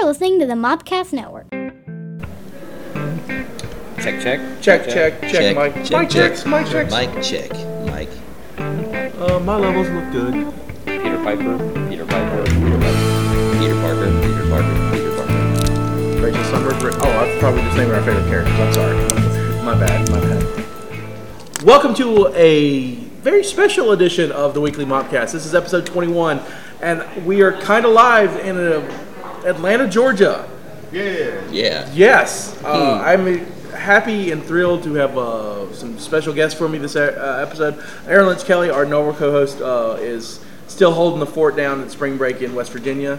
You're listening to the Mopcast Network. Check, check. Check, check, check, Mike. Mike checks, Mike checks. Mike check. Mike. Uh, my levels look good. Peter Piper, Peter Piper, Peter Piper. Peter Parker. Peter Parker. Peter Parker. Rachel Sunberg. Ra- Oh, that's probably just naming our favorite characters. I'm sorry. My bad. My bad. Welcome to a very special edition of the Weekly Mopcast. This is episode 21, and we are kind of live in uh, Atlanta, Georgia. Yeah. Yeah. Yes, uh, I'm happy and thrilled to have uh, some special guests for me this uh, episode. Aaron Lynch Kelly, our normal co-host, uh, is still holding the fort down at spring break in West Virginia,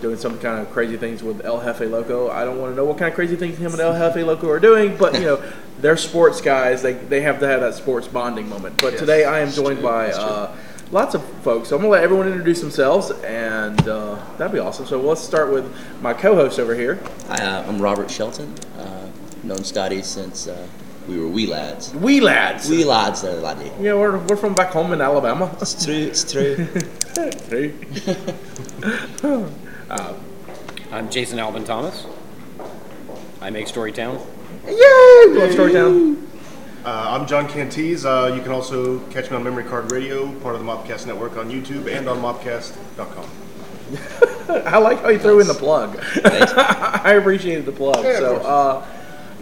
doing some kind of crazy things with El Jefe Loco. I don't want to know what kind of crazy things him and El Jefe Loco are doing, but you know, they're sports guys. They they have to have that sports bonding moment. But today I am joined by. Uh, Lots of folks. So I'm gonna let everyone introduce themselves, and uh, that'd be awesome. So let's start with my co-host over here. Hi, uh, I'm Robert Shelton. Uh, known Scotty since uh, we were wee lads. Wee lads. Wee lads, uh, laddie. Yeah, we're, we're from back home in Alabama. It's true. It's true. Hey. I'm Jason Albin Thomas. I make Storytown. Yay! Love Storytown. Uh, I'm John Cantees. Uh, you can also catch me on Memory Card Radio, part of the Mopcast Network on YouTube and on mopcast.com. I like how you threw in the plug. I appreciate the plug. Yeah, so, uh,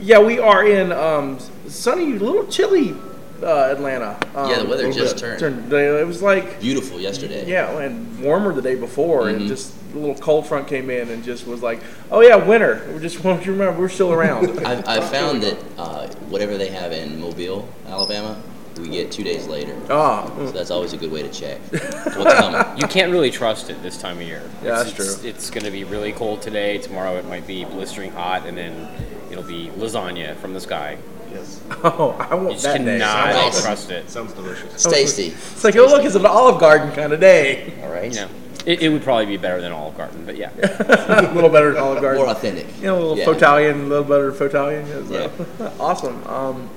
yeah, we are in um, sunny, little chilly uh, Atlanta. Um, Yeah, the weather just bit. turned. It was like Beautiful yesterday. yeah, and warmer the day before, Mm-hmm. and just a little cold front came in and just was like, oh yeah, winter. We just want you to remember we're still around. I've, I've found that uh, whatever they have in Mobile, Alabama, we get two days later. Oh. So that's always a good way to check what's coming. You can't really trust it this time of year. Yeah, it's, that's it's, true. It's going to be really cold today. Tomorrow it might be blistering hot, and then it'll be lasagna from the sky. Yes. oh, I You want just that day. cannot Nice. trust it. Sounds delicious. It's tasty. It's like, oh look, it's an Olive Garden kind of day. All right. You know, it, it would probably be better than Olive Garden, but yeah. a little better than Olive Garden. More authentic. You know, a little Yeah. Fotalian, a little better Fotalian. is, uh, awesome. Um,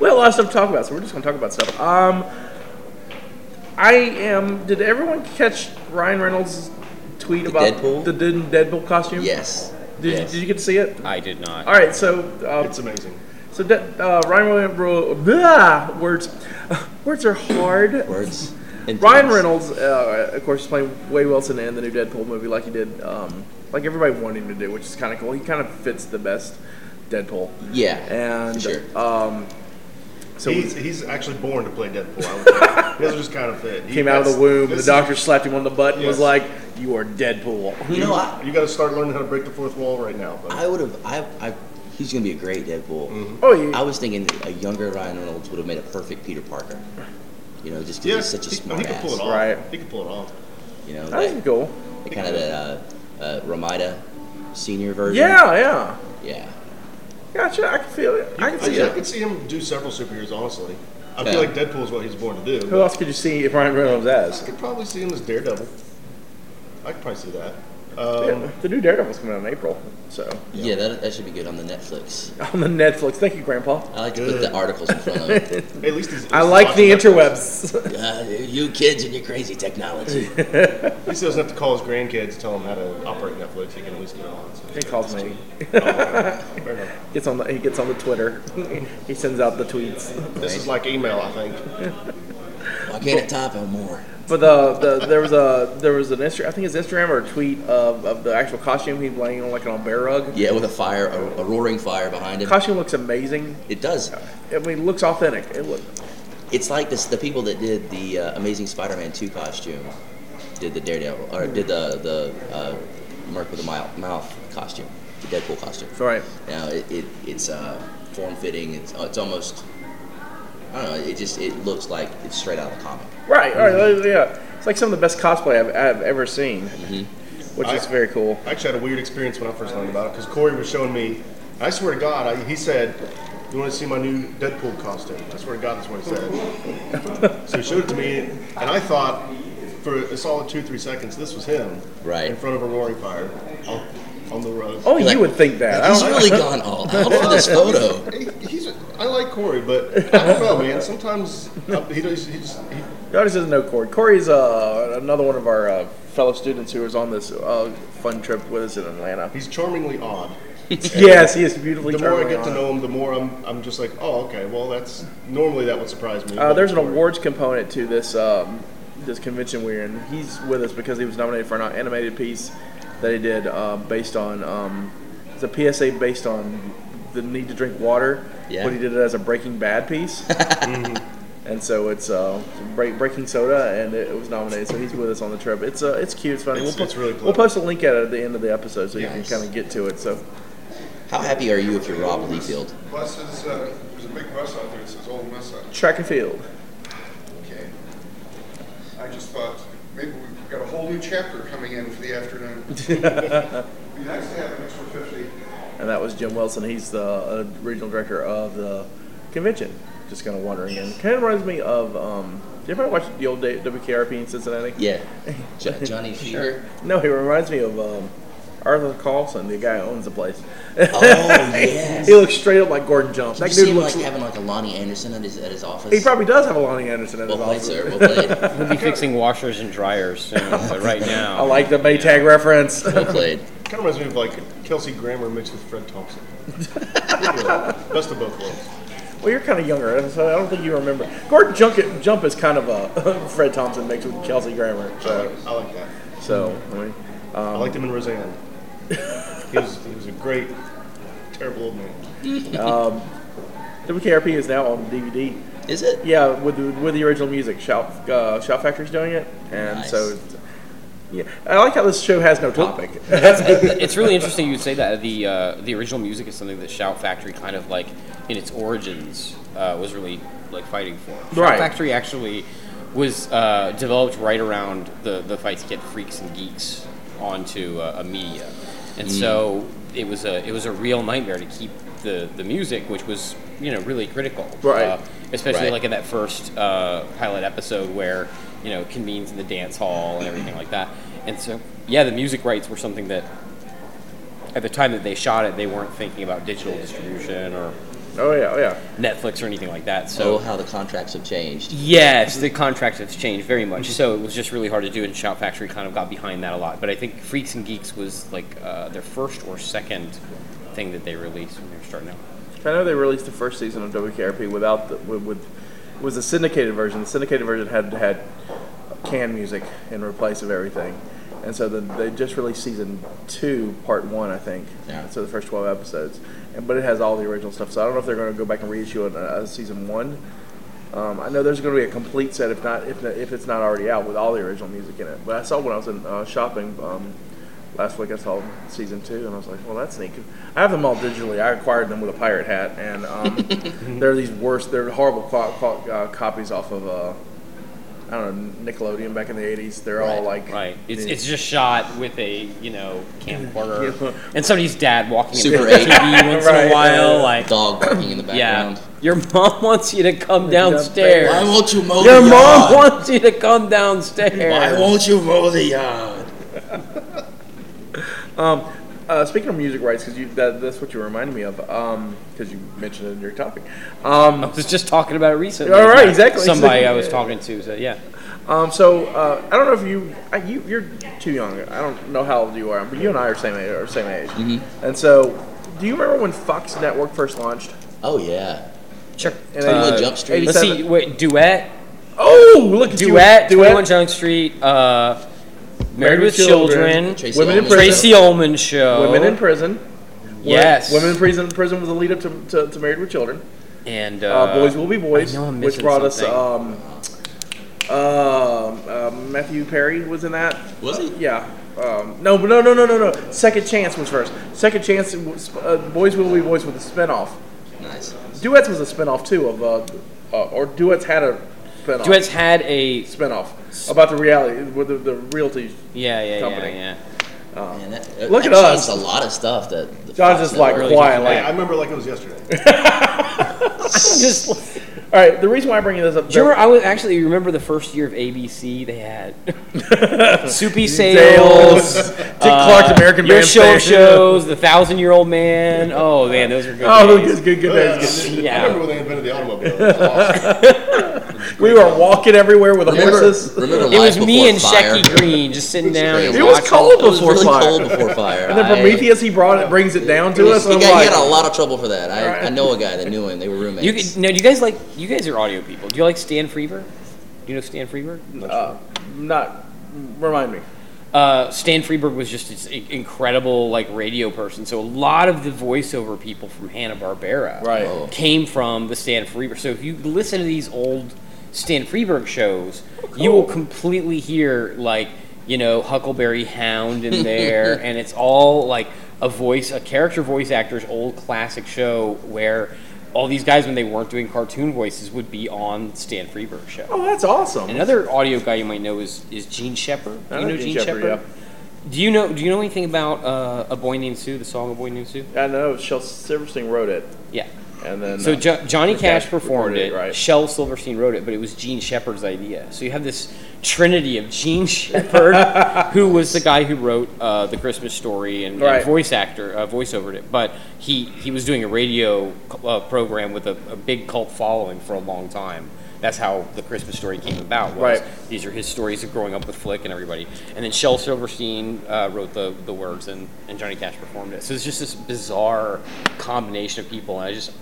we have a lot of stuff to talk about, so we're just going to talk about stuff. Um, I am. Did everyone catch Ryan Reynolds' tweet The about Deadpool? the Dead- Deadpool costume? Yes. Did, yes. you, did you get to see it? I did not. All right, so uh, It's amazing. So De- uh, Ryan Reynolds. Blah, words, words are hard. Words. and Ryan. Reynolds, uh, of course, is playing Wade Wilson in the new Deadpool movie, like he did, um, like everybody wanted him to do, which is kind of cool. He kind of fits the best Deadpool, Yeah. and sure. um, so he's, he's actually born to play Deadpool. I would just kind of fit. He- came out of the that's- womb. The doctor slapped him on the butt and was like, "You are Deadpool." you know, I, You got to start learning how to break the fourth wall right now. But I would have. I, I. He's gonna be a great Deadpool. Oh, yeah. I was thinking a younger Ryan Reynolds would have made a perfect Peter Parker. You know, just because yeah, he's such a he, smart he can pull ass. it off. Right. He can pull it off. You know, That was that, cool. kind of that uh, uh, Ramida senior version. Yeah, yeah. Yeah. Gotcha. I can feel it. I can I, see I it. could see him do several superheroes. Honestly, I Yeah. feel like Deadpool is what he's born to do. Who else could you see if Ryan Reynolds I as? could probably see him as Daredevil. I could probably see that. Yeah, Um, the new Daredevil's coming out in April, so Yeah, that, that should be good on the Netflix. on the Netflix. Thank you, Grandpa. I like to put the articles in front of it. at least he's. at I like the interwebs. Uh, you kids and your crazy technology. At least he doesn't have to call his grandkids, and tell them how to operate Netflix. He can at least get on. So. He calls me. Fair. Gets on the he gets on the Twitter. he sends out the tweets. This is like email, I think. Why can't it type on more? But the, the there was a there was an Insta, I think it's Instagram or a tweet of, of the actual costume he's laying on like on a bear rug. Yeah, with a fire, a, a roaring fire behind him. Costume looks amazing. It does. I mean, it looks authentic. It look It's like this. The people that did the uh, Amazing Spider-Man 2 costume did the Daredevil, or did the the uh, Merc with a mouth, mouth costume, the Deadpool costume. all right. Now it, it it's uh, form fitting. It's uh, it's almost I don't know. It just it looks like it's straight out of the comic. Right. All right. Yeah. It's like some of the best cosplay I've, I've ever seen, mm-hmm. which is very cool. I actually had a weird experience when I first learned about it because Corey was showing me. I swear to God, I, he said, "You want to see my new Deadpool costume?" I swear to God, that's what he said. so he showed it to me, and I thought, for a solid two, three seconds, this was him, Right. in front of a roaring fire, on, on the rug. Oh, Like- you would think that. He's don't, really gone all out for this photo. He- he's. I like Corey, but I don't know, man. Sometimes uh, he does. He just he, The audience doesn't know Corey. Corey's uh, another one of our uh, fellow students who was on this uh, fun trip with us in Atlanta. he's charmingly odd. yes, he is beautifully The more I charming get to know him, the more I'm I'm just like, oh, okay. Well, that's normally that would surprise me. Uh, there's an awards component to this um, this convention we're in. He's with us because he was nominated for an animated piece that he did uh, based on um, it's a PSA based on the need to drink water, Yeah. but he did it as a Breaking Bad piece. And so it's uh, break, Breaking Soda, and it, it was nominated. So he's with us on the trip. It's uh, it's cute. It's funny. It's- we'll, it's really we'll post a link at it at the end of the episode so you can kind of get to it. So How happy are you if you're Rob Liefeld? Bus is, uh, there's a big bus out there that says Old Mesa. track and field. Okay. I just thought maybe we've got a whole new chapter coming in for the afternoon. Be nice to have an extra fifty. and that was Jim Wilson. He's the uh, regional director of the convention. Just kind of wandering in. Kind of reminds me of. Um, did you ever watch the old day, WKRP in Cincinnati? Yeah. Johnny Fever. No, he reminds me of um, Arthur Carlson, the guy who owns the place. Oh, yes. he looks straight up like Gordon Jones. Did That you see dude him looks. like having like a Loni Anderson at his, at his office? he probably does have a Loni Anderson in Well his played, office. sir. Well played. We'll be fixing washers and dryers soon, but oh, right now. I like the Maytag reference. Well played. Kind of reminds me of like Kelsey Grammer mixed with Fred Thompson. Best of both worlds. well, you're kind of younger, so I don't think you remember. Gordon Junk, Jump is kind of a Fred Thompson mixed with Kelsey Grammer. I So, like, I like that. so I mean, I liked um, him in Roseanne. He was he was a great, terrible old man. WKRP is now on DVD. Is it? Yeah, with the, with the original music, Shout uh, Shout Factory's doing it, and Nice. so yeah, I like how this show has no topic. it's really interesting you say that. The uh, the original music is something that Shout Factory kind of like in its origins uh, was really like fighting for. Shout Right. Factory actually was uh, developed right around the the fight to get freaks and geeks onto uh, a media, and so it was a it was a real nightmare to keep the the music, which was you know really critical, Right. Uh, especially Right. like in that first uh, pilot episode where you know convenes in the dance hall and everything like that. And so, yeah, the music rights were something that at the time that they shot it, they weren't thinking about digital distribution or oh yeah, oh yeah. Netflix or anything like that. Oh, So, how the contracts have changed. yes, the contracts have changed very much. So it was just really hard to do, and Shout Factory kind of got behind that a lot. But I think Freaks and Geeks was like uh, their first or second thing that they released when they were starting out. I know they released the first season of WKRP without the with, with was a syndicated version. The syndicated version had had canned music in replace of everything, and so then they just released season two, part one, I think. Yeah. So the first twelve episodes, and but it has all the original stuff. So I don't know if they're going to go back and reissue it uh, season one. Um, I know there's going to be a complete set, if not if if it's not already out, with all the original music in it. But I saw when I was in uh, shopping um, last week. I saw season two, and I was like, "Well, that's neat. I have them all digitally. I acquired them with a pirate hat, and um, they're these worst, they're horrible co- co- uh, copies off of uh, I don't know Nickelodeon back in the '80s. They're all like Right. It's, it's just shot with a you know camcorder and somebody's dad walking Super in eight. the TV once in Right, a while. Like Dog barking in the yeah, background. your mom wants you to come downstairs. Why won't you mow Your the mom yard? wants you to come downstairs. Why won't you mow the yard? Um, uh, speaking of music rights, because that, that's what you reminded me of, because you mentioned it in your topic. Um, I was just talking about it recently. All right, exactly, Somebody exactly. I was talking to said, yeah. Um, so uh, I don't know if you, uh, you you're too young. I don't know how old you are, but you and I are same age. Are same age. Mm-hmm. And so, do you remember when Fox Network first launched? Oh yeah. Sure. And Twenty One Uh, Jump Street. Let's see. Wait, duet, Oh, look at duet, Duet. 21 Jump Street, uh, Married, with Children, Tracey Women in Ullman. Prison. Tracey Ullman Show, Women in prison. Yes. Women in prison. Prison was the lead up to, to, to Married with Children. and Uh, uh, Boys Will Be Boys, I know I'm which missing brought something. us. Um, uh, uh, Matthew Perry was in that. Was he? Yeah. Um, no, but no, no, no, no, no. Second Chance was first. Second Chance, was, uh, Boys Will Be Boys with a spinoff. Nice. Duets was a spinoff too of, uh, uh, or Duets had a spinoff. Duets had a spinoff about the reality with the, the realty. yeah, yeah, Company. yeah, yeah. Man, that, Look that at us. a lot of stuff. That John's just like Network- quiet, Hey, like I remember like it was yesterday. just All right, the reason why I bring this up. Do you remember, I was actually you remember the first year of ABC they had Soupy Sales, Sales, Dick Clark's uh, American Your Show Bandstand. shows, The Thousand Year Old Man. Oh man, those are good. Oh, days. good, good, good Oh, yeah, days. I, Yeah. I remember when they invented the automobile. Awesome. We were walking everywhere with the Remember, horses. remember It was me and Fire? Shecky Greene just sitting down and It was watching. cold It was before really fire. cold before fire. And then Prometheus, he brought it, brings it down to us. He, got, like, he had a lot of trouble for that. I, Right. I know a guy that knew him. They were roommates. You could- now, do you guys like? You guys are audio people. Do you like Stan Freberg? Do you know Stan Freberg? uh, not remind me. uh, Stan Freberg was just this incredible like radio person. So a lot of the voiceover people from Hanna Barbera Right. Oh. came from the Stan Freberg. So if you listen to these old Stan Freberg shows, you will completely hear like you know Huckleberry Hound in there, and it's all like a voice, a character voice actor's old classic show where. All these guys, when they weren't doing cartoon voices, would be on Stan Freberg show. Oh, that's awesome. Another audio guy you might know is is Jean Shepherd. Do you know know Jean Jean Shepherd, Shepherd? Do you know Do you know anything about uh, a boy named Sue? The song "A Boy Named Sue"? I know Shel Silverstein wrote it, Yeah. And then So uh, jo- Johnny Cash Cash performed it. right. Shel Silverstein wrote it, but it was Jean Shepherd's idea. So you have this trinity of Jean Shepherd, who was the guy who wrote uh, the Christmas Story and, and voice actor, uh, voice overed it. But he he was doing a radio uh, program with a, a big cult following for a long time. That's how the Christmas Story came about. Right. These are his stories of growing up with Flick and everybody. And then Shel Silverstein uh, wrote the, the words and, and Johnny Cash performed it. So it's just this bizarre combination of people. And I just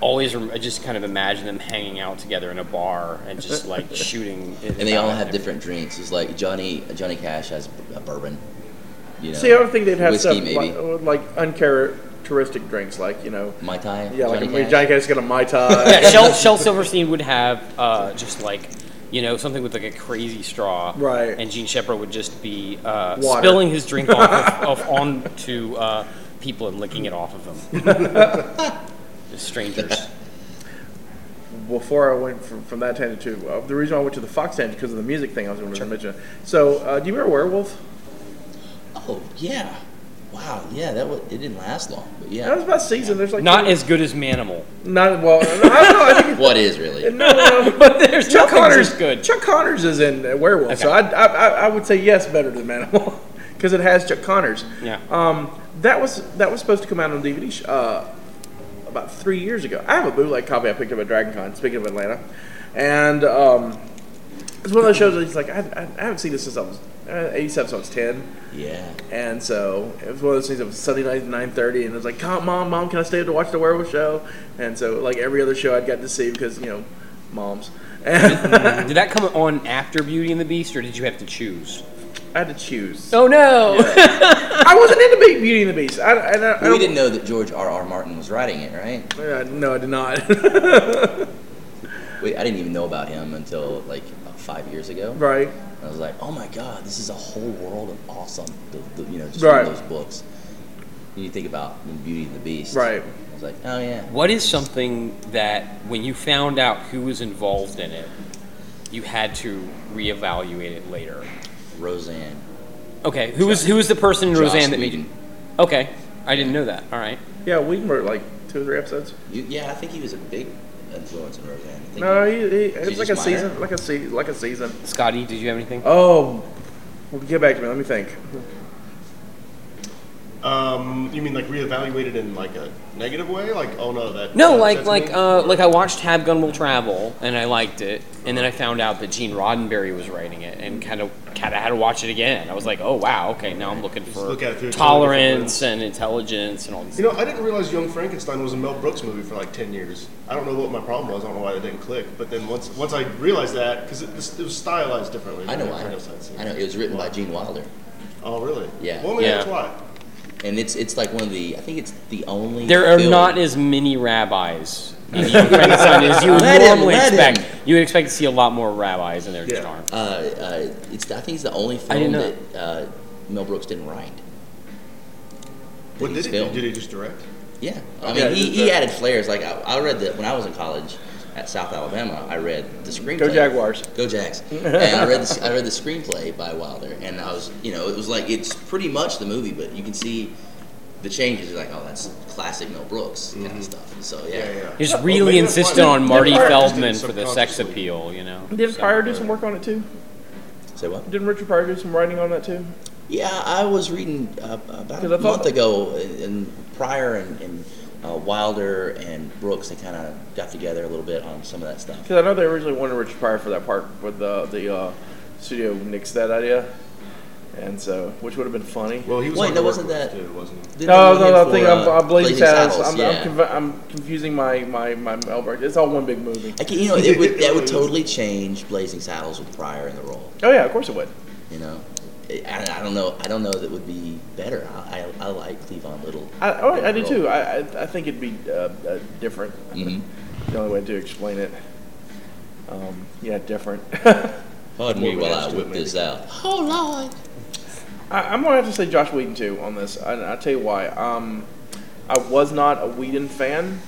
always, rem- I just kind of imagine them hanging out together in a bar and just like shooting. and they all have different drinks. It's like Johnny Johnny Cash has a bourbon. You know, See, I would think they'd have whiskey stuff maybe. like, like uncharacteristic drinks, like you know, Mai Tai. yeah, like Johnny Johnny, Cash? Johnny Cash got a mai tai. Yeah, Shel, Shel Silverstein would have uh, just like, you know, something with like a crazy straw. Right. And Jean Shepherd would just be uh, spilling his drink off, of, off onto uh, people and licking it off of them. Just strangers. Before I went from, from that tangent to uh, the reason why I went to the Fox tangent because of the music thing I was going to mention. So, uh, do you remember Werewolf? Oh yeah. Wow. Yeah. That was, it didn't last long, but That yeah. was about season. There's like Not two- as good as Manimal. not well. I don't know. I think What is really? it, no, no, no. But there's Chuck nothing Connors as good. Chuck Connors is in uh, Werewolf, so I, I, I, I would say yes, better than Manimal because it has Chuck Connors. Yeah. Um, that was that was supposed to come out on DVD sh- uh, about three years ago. I have a bootleg copy I picked up at Dragon Con. Speaking of Atlanta, and um, it's one of those shows that it's like I, I, I haven't seen this since I was uh, 87, so I was 10. Yeah. And so it was one of those things. It was Sunday night at nine thirty, and it was like, "Come, mom, mom, can I stay up to watch the werewolf show?" And so, like every other show, I'd got to see because you know, moms. And Did that come on after Beauty and the Beast, or did you have to choose? I had to choose. Oh no! I wasn't into Be- Beauty and the Beast. I, I, I, I we didn't know that George R. R. Martin was writing it, right? Uh, no, I did not. Wait, I didn't even know about him until like about five years ago. right. I was like, oh my god, this is a whole world of awesome. The, the, you know, just Right. those books. And you think about Beauty and the Beast. Right. I was like, oh yeah. What is something that when you found out who was involved in it, you had to reevaluate it later? Roseanne. Okay, who was who was the person in Joss Roseanne that made you? Whedon. Okay, I didn't know that. All right. Yeah, we wrote like two or three episodes. You, yeah, I think he was a big influence in Roseanne. I think No, he- he, he, it was like a just minor? season, like a se- like a season. Scotty, did you have anything? Oh, well, get back to me. Let me think. Um, you mean like reevaluated in like a negative way? Like, oh no, that No, that like like me? uh, like I watched Have Gun Will Travel and I liked it, and then I found out that Gene Roddenberry was writing it, and kind of kind of had to watch it again. I was like, oh wow, okay, now I'm looking for look at it through a totally different tolerance and intelligence and all these. You know, I didn't realize Young Frankenstein was a Mel Brooks movie for like ten years. I don't know what my problem was. I don't know why it didn't click. But then once once I realized that, because it, was- it was stylized differently. I know than why. I know it was written by Gene Wilder, Oh, really? Yeah. Well, maybe Yeah. that's why. And it's it's like one of the. I think it's the only. There are film- not as many rabbis in Young Frankenstein as you would Let him, normally let expect. him. You would expect to see a lot more rabbis in there. Just Yeah. aren't. Uh, uh, it's I think it's the only I film didn't know that uh, Mel Brooks didn't write. What he's did he? filmed. Did he just direct? Yeah, I mean, Yeah, he, he the- added flares. Like I, I read that when I was in college at South Alabama. I read the screenplay. Go Jaguars. Go Jags! and I read the, I read the screenplay by Wilder, and I was, you know, it was like it's pretty much the movie, but you can see the changes, you're like, oh, that's classic Mel Brooks kind of stuff. So yeah, Yeah, yeah. He just Well, really maybe that's insisted on Marty they practiced it Feldman for the sex appeal, you know. Did So- Pryor do some work on it too? say what? Didn't Richard Pryor do some writing on that too? Yeah, I was reading uh, about 'Cause a I thought- month ago, and, and Pryor and, and uh, Wilder and Brooks, they kind of got together a little bit on some of that stuff. Because I know they originally wanted Richard Pryor for that part, but the the uh, studio nixed that idea, and so which would have been funny. Well, he was Wait, on no, the wasn't work that- list, too, wasn't he? Didn't No, no, no. I think for, I'm, uh, I'm Blazing Saddles. I'm, yeah. I'm, conv- I'm confusing my my my Melberg. It's all one big movie. I can, you know, it would, that would totally change Blazing Saddles with Pryor in the role. Oh yeah, of course it would. You know, I, I don't know. I don't know that would be better. I, I, I like Cleavon Little. I, oh, I do too. I, I I think it'd be uh, uh, different. Mhm. The only way to explain it. Um, yeah, different. Pardon me More of an while I whip it, this out. Oh Lord! I, I'm gonna have to say Josh Whedon too on this, and I'll tell you why. Um, I was not a Whedon fan,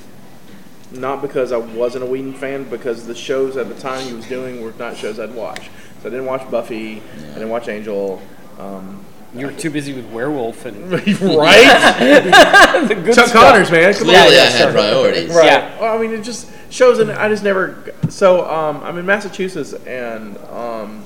not because I wasn't a Whedon fan, because the shows at the time he was doing were not shows I'd watch. So I didn't watch Buffy, I didn't watch Angel. Um, You were too busy with Werewolf and right? the good Chuck stuff. Connors, man. Come on. Clearly, I yeah, had priorities. Right. Yeah. Well, I mean, it just shows, and I just never. So um, I'm in Massachusetts, and um,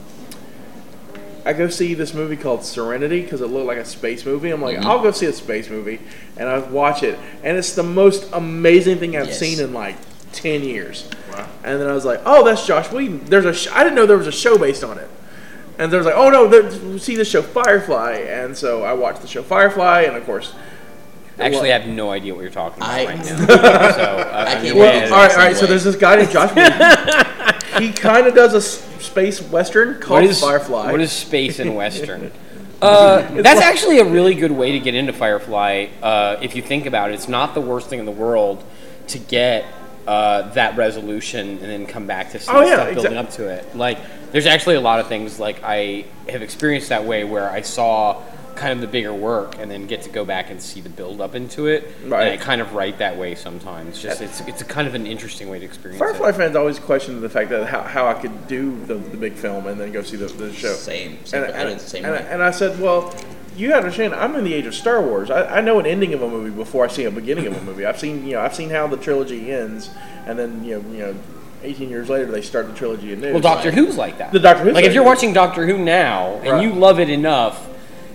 I go see this movie called Serenity because it looked like a space movie. I'm like, I'll go see a space movie, and I watch it, and it's the most amazing thing I've Yes. seen in like ten years. And then I was like, oh, that's Josh Whedon. There's a. Sh- I didn't know there was a show based on it. And there was like, oh no, see the show Firefly, and so I watched the show Firefly, and of course, Actually, I have no idea what you're talking about I- right now. so, uh, I I can't Well, Yeah, all right, same all right. So there's this guy named Josh Whedon. he kind of does a space western called what is Firefly. What is space and western? Uh, that's actually a really good way to get into Firefly. Uh, if you think about it, it's not the worst thing in the world to get uh, that resolution and then come back to see Oh, yeah, stuff building exact- up to it. Like, there's actually a lot of things like I have experienced that way where I saw kind of the bigger work and then get to go back and see the build up into it. Right. And I kind of write that way sometimes. Just it's it's a kind of an interesting way to experience Firefly it. fans always question the fact that how, how I could do the, the big film and then go see the, the show. Same. same And, I and, did the same and, way. and I said, well, you gotta understand, I'm in the age of Star Wars. I, I know an ending of a movie before I see a beginning of a movie. I've seen, you know, I've seen how the trilogy ends, and then you know, you know, 18 years later they start the trilogy anew. Well, Doctor Who's like that. The Doctor Who's like if you're watching Doctor Who now and Right. you love it enough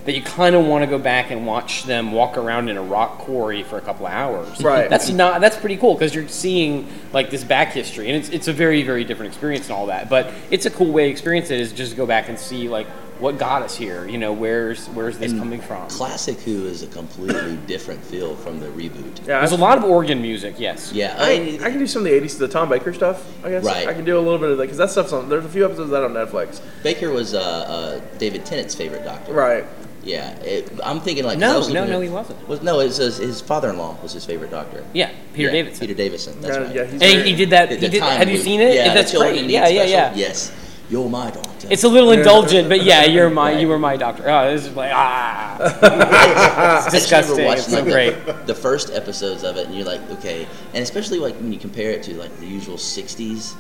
that you kind of want to go back and watch them walk around in a rock quarry for a couple of hours. Right. That's not that's pretty cool because you're seeing like this back history and it's it's a very very different experience and all that. But it's a cool way to experience it is just to go back and see like what got us here. You know, where's where's this And coming from? Classic Who is a completely different feel from the reboot. Yeah, There's a lot of organ music. Yes. Yeah, I, I, I can do some of the 80s, the Tom Baker stuff. I guess Right. I can do a little bit of that because that stuff's on. There's a few episodes of that on Netflix. Baker was uh, uh, David Tennant's favorite doctor. Right. Yeah, it, I'm thinking like No, no, no, at- he wasn't. Was, no, it's his, his father-in-law was his favorite doctor. Yeah, Peter Yeah, Davison. Peter Davison. That's Yeah, right. yeah, he's and very- he, he did that. He did. Have you seen it? Yeah, That's the great. need Yeah, yeah, yeah. Yes, you're my doctor. It's a little indulgent, but yeah, you're my you were my doctor. Oh, this is like ah, it's disgusting. watching, It's so like, great. The, first episodes of it, and you're like, okay, and especially like when you compare it to like the usual '60s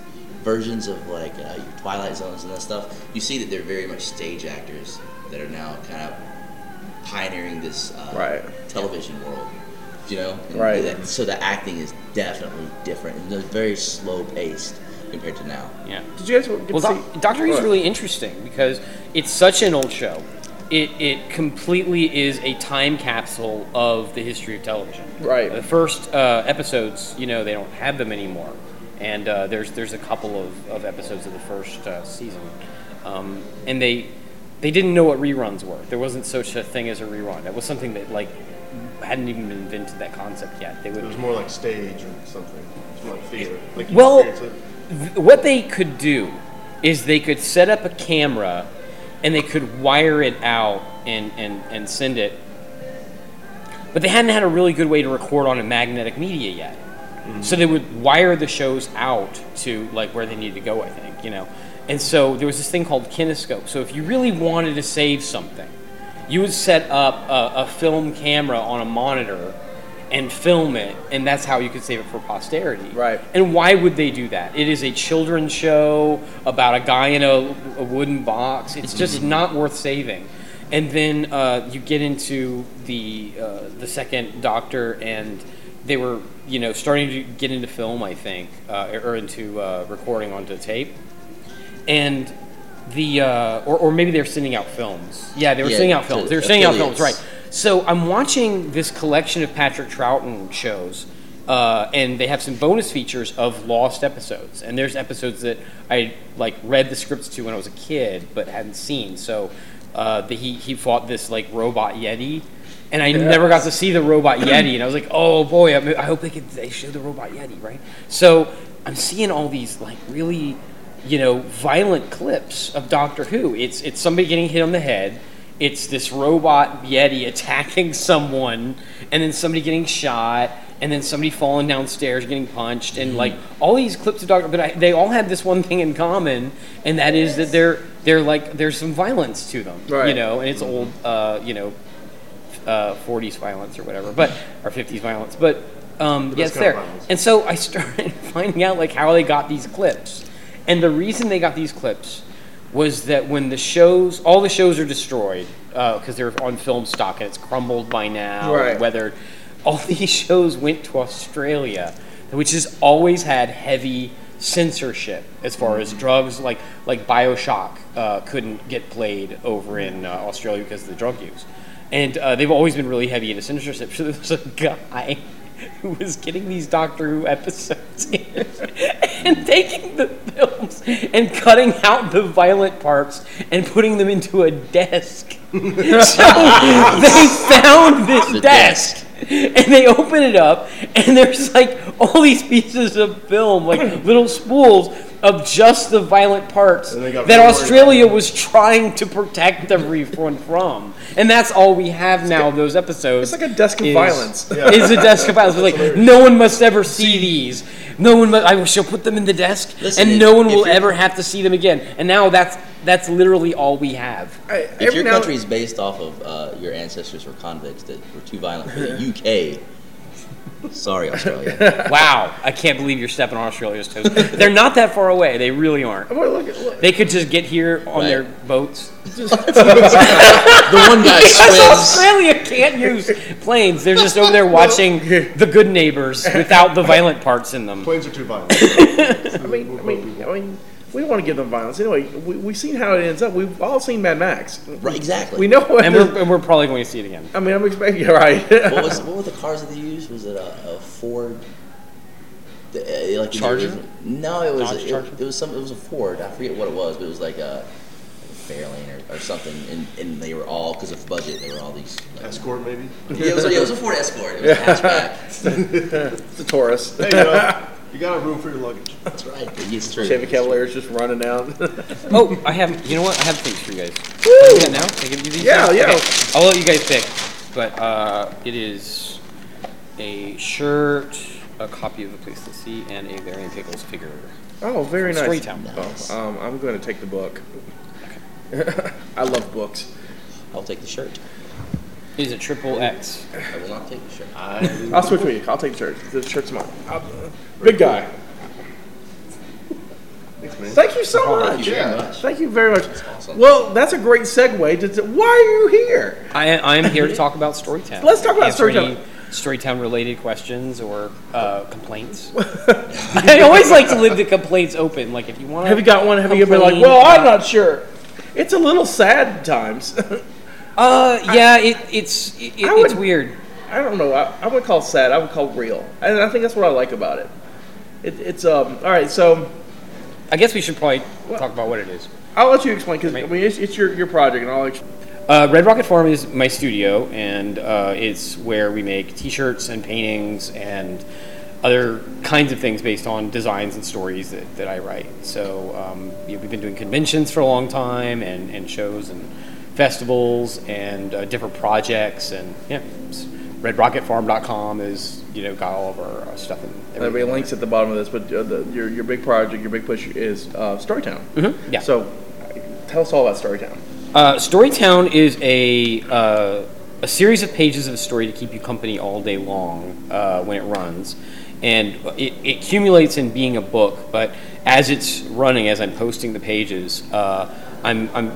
versions of like uh, your Twilight Zones and that stuff, you see that they're very much stage actors that are now kind of pioneering this uh, Right. television world. You know, And Right. that- so the acting is definitely different and it's very slow paced compared to now. Yeah. Did you guys get Well, to Doc- see? Doctor Who's really interesting because it's such an old show. It, it completely is a time capsule of the history of television. Right. The first uh, episodes, you know, they don't have them anymore, and uh, there's there's a couple of, of episodes of the first uh, season, um, and they they didn't know what reruns were. There wasn't such a thing as a rerun. It was something that like hadn't even been invented that concept yet. They would It was more like stage or something. It's more like theater. Like you Well, experience it. Th- what they could do is they could set up a camera and they could wire it out and, and, and send it. But they hadn't had a really good way to record on a magnetic media yet. Mm-hmm. So they would wire the shows out to like where they needed to go, I think, you know. And so there was this thing called kinescope. So if you really wanted to save something, you would set up a, a film camera on a monitor and film it, and that's how you could save it for posterity. Right. And why would they do that? It is a children's show about a guy in a, a wooden box. It's just not worth saving. and then uh, you get into the uh, the second Doctor, and they were you know starting to get into film, I think, uh, or into uh, recording onto tape, and the uh, or, or maybe they're sending out films. Yeah, they were Yeah, sending out films. They were sending out films, right? So I'm watching this collection of Patrick Troughton shows, uh, and they have some bonus features of lost episodes. And there's episodes that I like read the scripts to when I was a kid, but hadn't seen. So uh, the, he he fought this like robot yeti. And I never got to see the robot Yeti, and I was like, "Oh boy, I, I hope they could they show the robot Yeti, right?" So I'm seeing all these like really, you know, violent clips of Doctor Who. It's it's somebody getting hit on the head, it's this robot Yeti attacking someone, and then somebody getting shot, and then somebody falling downstairs getting punched, and like all these clips of Doctor, but I, they all have this one thing in common, and that is that they're they're like there's some violence to them, right. you know, and it's old, uh, you know, uh, 40s violence or whatever, but or 50s violence, but um, yeah, it's there. And so I started finding out like how they got these clips, and the reason they got these clips was that when the shows, all the shows are destroyed because they're on film stock and it's crumbled by now, Right. weathered. All these shows went to Australia, which has always had heavy censorship as far as drugs, like like Bioshock uh, couldn't get played over in uh, Australia because of the drug use, and uh, they've always been really heavy into censorship. So there was a guy who was getting these Doctor Who episodes in and taking the films and cutting out the violent parts and putting them into a desk. so they found this desk. And they open it up, and there's like all these pieces of film, like little spools of just the violent parts And they got that Australia was trying to protect everyone from. And that's all we have now. of those episodes. It's like a desk of is- violence. Is a desk of violence. It's like no one must ever see these. No one. Must, I shall put them in the desk, Listen, and if- no one will ever have to see them again. And now that's that's literally all we have. I, If every your country is based off of uh, your ancestors were convicts that were too violent for the UK, sorry, Australia. Wow, I can't believe you're stepping on Australia's toes. They're not that far away. They really aren't. Well, look, at- look, They could just get here on Right. their boats. the one guy Because swims. Australia can't use planes. They're just over there watching The Good Neighbors without the violent parts in them. Planes are too violent. I mean, I mean, I mean, we don't want to give them violence. Anyway, we, we've seen how it ends up. We've all seen Mad Max. Right, exactly. We know what. And we're, and we're probably going to see it again. I mean, I'm expecting. You're right. what was what were the cars that they used? Was it a, a Ford? The, uh, like Charger? original- No, it was it, it was some it was a Ford. I forget what it was, but it was like a Fairlane or, or something. And, and they were all because of budget. They were all these. Like, Escort, maybe. yeah, it was, yeah, it was a Ford Escort. It was a hatchback. it's a Taurus. Hey, you, know, you got a room for your luggage. That's right. It's true. Chevy Cavalier's just running out. Oh, I have. You know what? I have things for you guys. Can I do that now? Can I give you these? Yeah, now? yeah. Okay. I'll let you guys pick. But uh, it is a shirt, a copy of A Place to See, and a Varian Pickles figure. oh, very nice. Storytown. Nice. Oh, um, I'm going to take the book. Okay. I love books. I'll take the shirt. It is a triple X. I will not take the shirt. I'll switch with you. I'll take the shirt. The shirt's mine. I'll- big guy. Thanks, man. Thank you so Thank much. you very Yeah. much. Thank you very much. awesome. Well, that's a great segue. To, to- why are you here? I, I am here to talk about Storytown. Let's talk about Answer Storytown. any Storytown related questions or uh, complaints. I always like to leave the complaints open. Like if you want, Have you got one? Have you ever been like, well, I'm not sure. It's a little sad times. Uh, yeah, it, it's it, I it's weird. I don't know. I, I would call it sad. I would call it real. And I think that's what I like about it. It it's um. All right, so I guess we should probably talk about what it is. I'll let you explain because I mean it's, it's your, your project, and I'll. Ex- Uh, Red Rocket Farm is my studio, and uh, it's where we make T-shirts and paintings and other kinds of things based on designs and stories that, that I write. So um, you know, we've been doing conventions for a long time, and, and shows and festivals and uh, different projects, and yeah, RedRocketFarm.com is you know got all of our uh, stuff and There'll be links at the bottom of this, but uh, the, your your big project, your big push is uh, Storytown. Mhm, yeah. So, tell us all about Storytown. Uh, Storytown is a uh, a series of pages of a story to keep you company all day long uh, when it runs, and it, it accumulates in being a book. But as it's running, as I'm posting the pages, uh, I'm I'm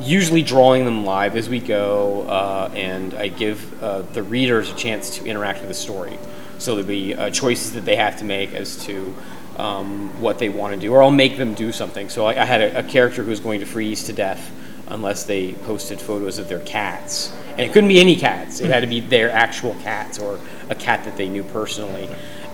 usually drawing them live as we go, uh, and I give uh, the readers a chance to interact with the story. So there'll be uh, choices that they have to make as to um, what they want to do, or I'll make them do something. So I, I had a, a character who was going to freeze to death unless they posted photos of their cats. And it couldn't be any cats, it had to be their actual cats or a cat that they knew personally.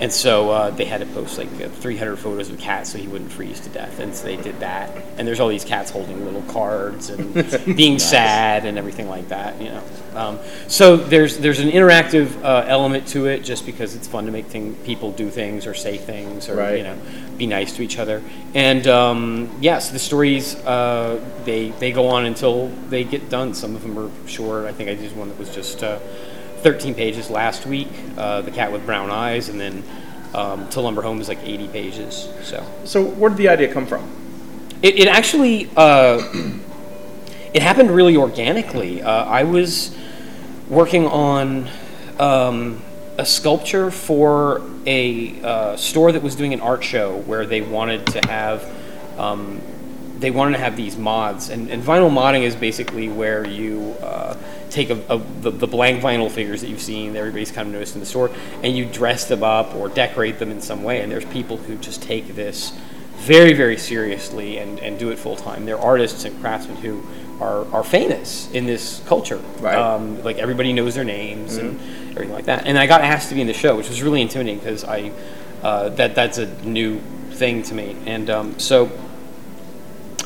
And so uh, they had to post like uh, 300 photos of cats so he wouldn't freeze to death. And so they did that. And there's all these cats holding little cards and being sad and everything like that, you know. Um, so there's there's an interactive uh, element to it just because it's fun to make thing, people do things or say things or Right. you know be nice to each other. And um, yes, the stories uh, they they go on until they get done. Some of them are short. I think I did one that was just uh, 13 pages last week. Uh, the cat with brown eyes, and then um, To Lumber Home is like 80 pages. So So where did the idea come from? it, it actually uh, it happened really organically. Uh, I was working on um, a sculpture for a uh, store that was doing an art show where they wanted to have um, they wanted to have these mods and, and vinyl modding is basically where you uh, take a, a, the, the blank vinyl figures that you've seen that everybody's kind of noticed in the store and you dress them up or decorate them in some way and there's people who just take this very very seriously and, and do it full time they're artists and craftsmen who are, are famous in this culture. Right. um, like everybody knows their names and everything like that. And i got asked to be in the show which was really intimidating because i uh, that that's a new thing to me. And um, so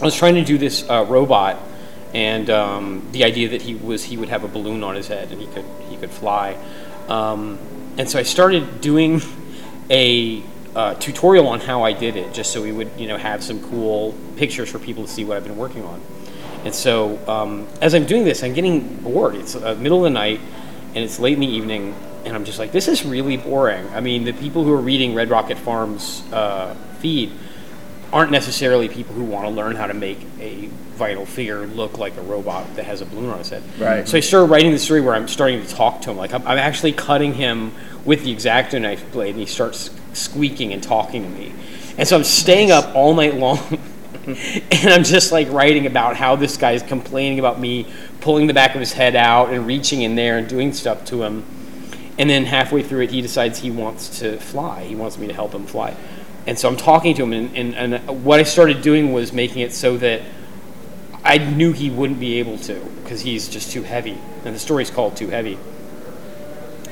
I was trying to do this uh, robot, and um, the idea that he was he would have a balloon on his head and he could he could fly, um, and so I started doing a uh, tutorial on how I did it, just so we would you know have some cool pictures for people to see what I've been working on. And so um, as I'm doing this, I'm getting bored. It's uh, middle of the night, and it's late in the evening, and I'm just like, this is really boring. I mean, the people who are reading Red Rocket Farms uh, feed aren't necessarily people who want to learn how to make a vinyl figure look like a robot that has a balloon on his head. Right. So I started writing the story where I'm starting to talk to him. Like I'm, I'm actually cutting him with the Exacto knife blade, and he starts squeaking and talking to me. And so I'm staying up all night long. and I'm just like writing about how this guy is complaining about me pulling the back of his head out and reaching in there and doing stuff to him. And then halfway through it, he decides he wants to fly. He wants me to help him fly. And so I'm talking to him, and, and, and what I started doing was making it so that I knew he wouldn't be able to because he's just too heavy. And the story's called Too Heavy.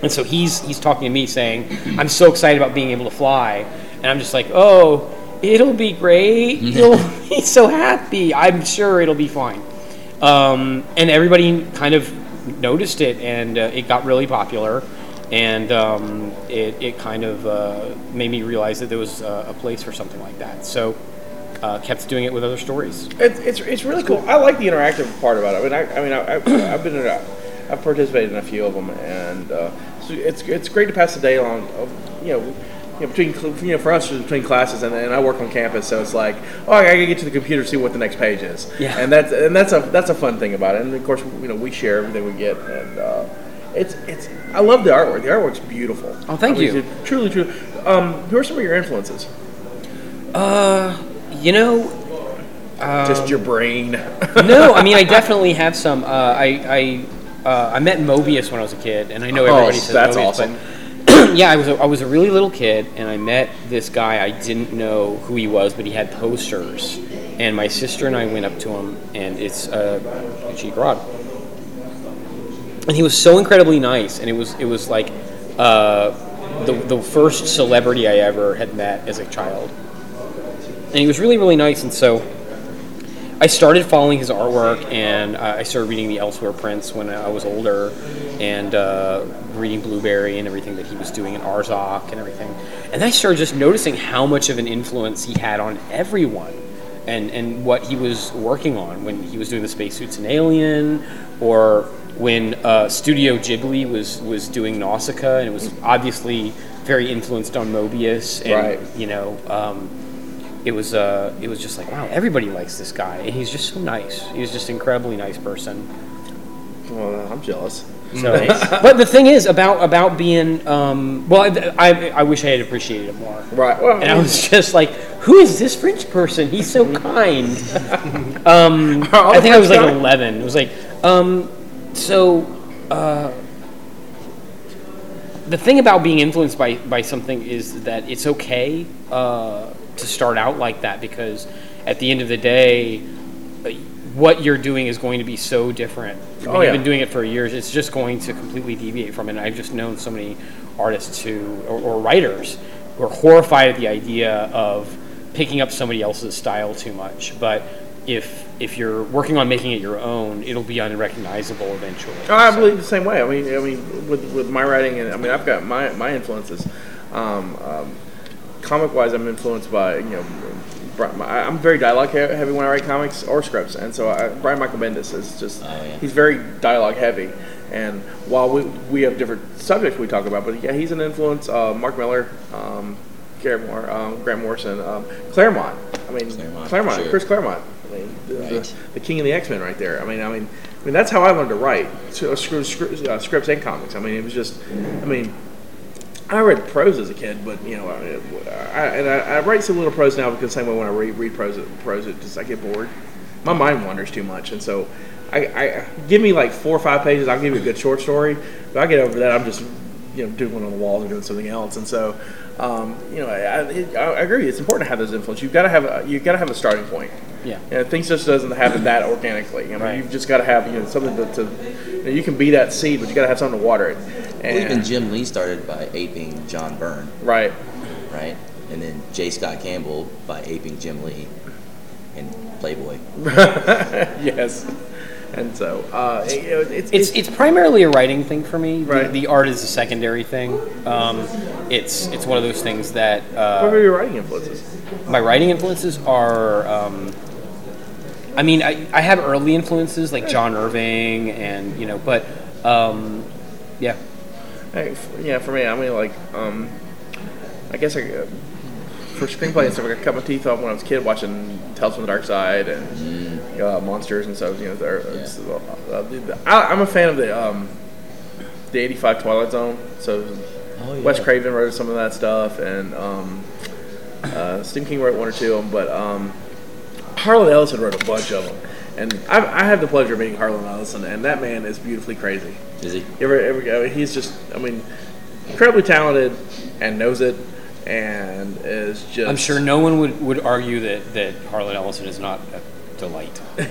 And so he's he's talking to me saying, "I'm so excited about being able to fly," and I'm just like, "Oh, it'll be great. You'll be so happy. I'm sure it'll be fine." Um, and everybody kind of noticed it, and uh, it got really popular, and um, it it kind of uh, made me realize that there was uh, a place for something like that. So. Uh, kept doing it with other stories. It's, it's, it's really cool. I like the interactive part about it. I mean, I, I mean, I, I've, I've been in a, I've participated in a few of them, and uh, so it's it's great to pass the day along. Of, you know, you know, between you know, for us it's between classes, and, and I work on campus, so it's like, oh, I gotta get to the computer to see what the next page is. Yeah. And that's and that's a that's a fun thing about it. And of course, you know, we share everything we get, and uh, it's it's. I love the artwork. The artwork's beautiful. Oh, thank I mean, you. Truly, truly. Um, who are some of your influences? Uh, you know, Just your brain. no, I mean I definitely have some. Uh, I I uh, I met Moebius when I was a kid, and I know everybody says Oh, that's Moebius, awesome. yeah, I was a, I was a really little kid, and I met this guy. I didn't know who he was, but he had posters, and my sister and I went up to him, and it's uh, Cheek Rod, and he was so incredibly nice, and it was it was like uh, the the first celebrity I ever had met as a child, and he was really really nice, and so. I started following his artwork, and uh, I started reading the Elsewhere prints when I was older, and uh, reading Blueberry and everything that he was doing in Arzak and everything. And I started just noticing how much of an influence he had on everyone, and and what he was working on when he was doing the spacesuits in Alien, or when uh, Studio Ghibli was was doing Nausicaa, and it was obviously very influenced on Moebius, and Right. you know. Um, it was uh, it was just like wow, everybody likes this guy, and he's just so nice. He was just an incredibly nice person. Well, I'm jealous. So, but the thing is about about being um, well, I, I I wish I had appreciated it more. Right. Well, And I was just like, who is this French person? He's so kind. um, I think I was like kind? 11. It was like, um, so uh, the thing about being influenced by, by something is that it's okay uh, to start out like that because at the end of the day, what you're doing is going to be so different. I mean, Oh, yeah. You've been doing it for years. It's just going to completely deviate from it. And I've just known so many artists who, or, or writers, who are horrified at the idea of picking up somebody else's style too much. But if if you're working on making it your own, it'll be unrecognizable eventually. Oh, I believe the same way. I mean, I mean, with, with my writing, and I mean, I've got my my influences. Um, um, comic wise, I'm influenced by you know, I'm very dialogue heavy when I write comics or scripts, and so I, Brian Michael Bendis is just Oh, yeah. he's very dialogue heavy. And while we we have different subjects we talk about, but yeah, he's an influence. Uh, Mark Millar, um, Garrett Moore, um, Grant Morrison, um, Claremont. I mean, Claremont, Claremont, sure. Chris Claremont. I mean, the, the, Right. the king of the X Men right there. I mean, I mean, I mean that's how I learned to write so, uh, uh, scripts and comics. I mean, it was just, I mean, I read prose as a kid, but you know, I, I, and I, I write some little prose now because the same way when I read, read prose, prose, it just I get bored. My mind wanders too much, and so I, I give me like four or five pages. I'll give you a good short story, but I get over that. I'm just you know doing one on the walls or doing something else, and so. Um, you know, I, I, I agree. It's important to have those influences. You've got to have a, you've got to have a starting point. Yeah. You know, things just doesn't happen that organically. I mean, Right. you've just got to have you know something to, to you, know, you can be that seed, but you got to have something to water it. Well, even Jim Lee started by aping John Byrne, right. right? And then J. Scott Campbell by aping Jim Lee and Playboy. yes. And so uh, it- you it's, It's it's primarily a writing thing for me. The- Right. The, art is a secondary thing. Um, it's it's one of those things that what uh, are your writing influences? my writing influences are. Um, I mean, I, I have early influences like John Irving and you know, but um, yeah, Hey, f- yeah, for me, I mean, like, um, I guess I, uh, for screenplay and stuff, I cut my teeth off when I was a kid watching Tales from the Dark Side and uh, Monsters and stuff. You know, it's, uh, uh, I, I'm a fan of the um, the '85 Twilight Zone. So Oh, yeah. Wes Craven wrote some of that stuff, and um, uh, Stephen King wrote one or two of them, but um, Harlan Ellison wrote a bunch of them. And I, I have the pleasure of meeting Harlan Ellison, and that man is beautifully crazy. Is he? You ever, ever, I mean, he's just, I mean, incredibly talented and knows it, and is just. I'm sure no one would, would argue that that Harlan Ellison is not a delight. I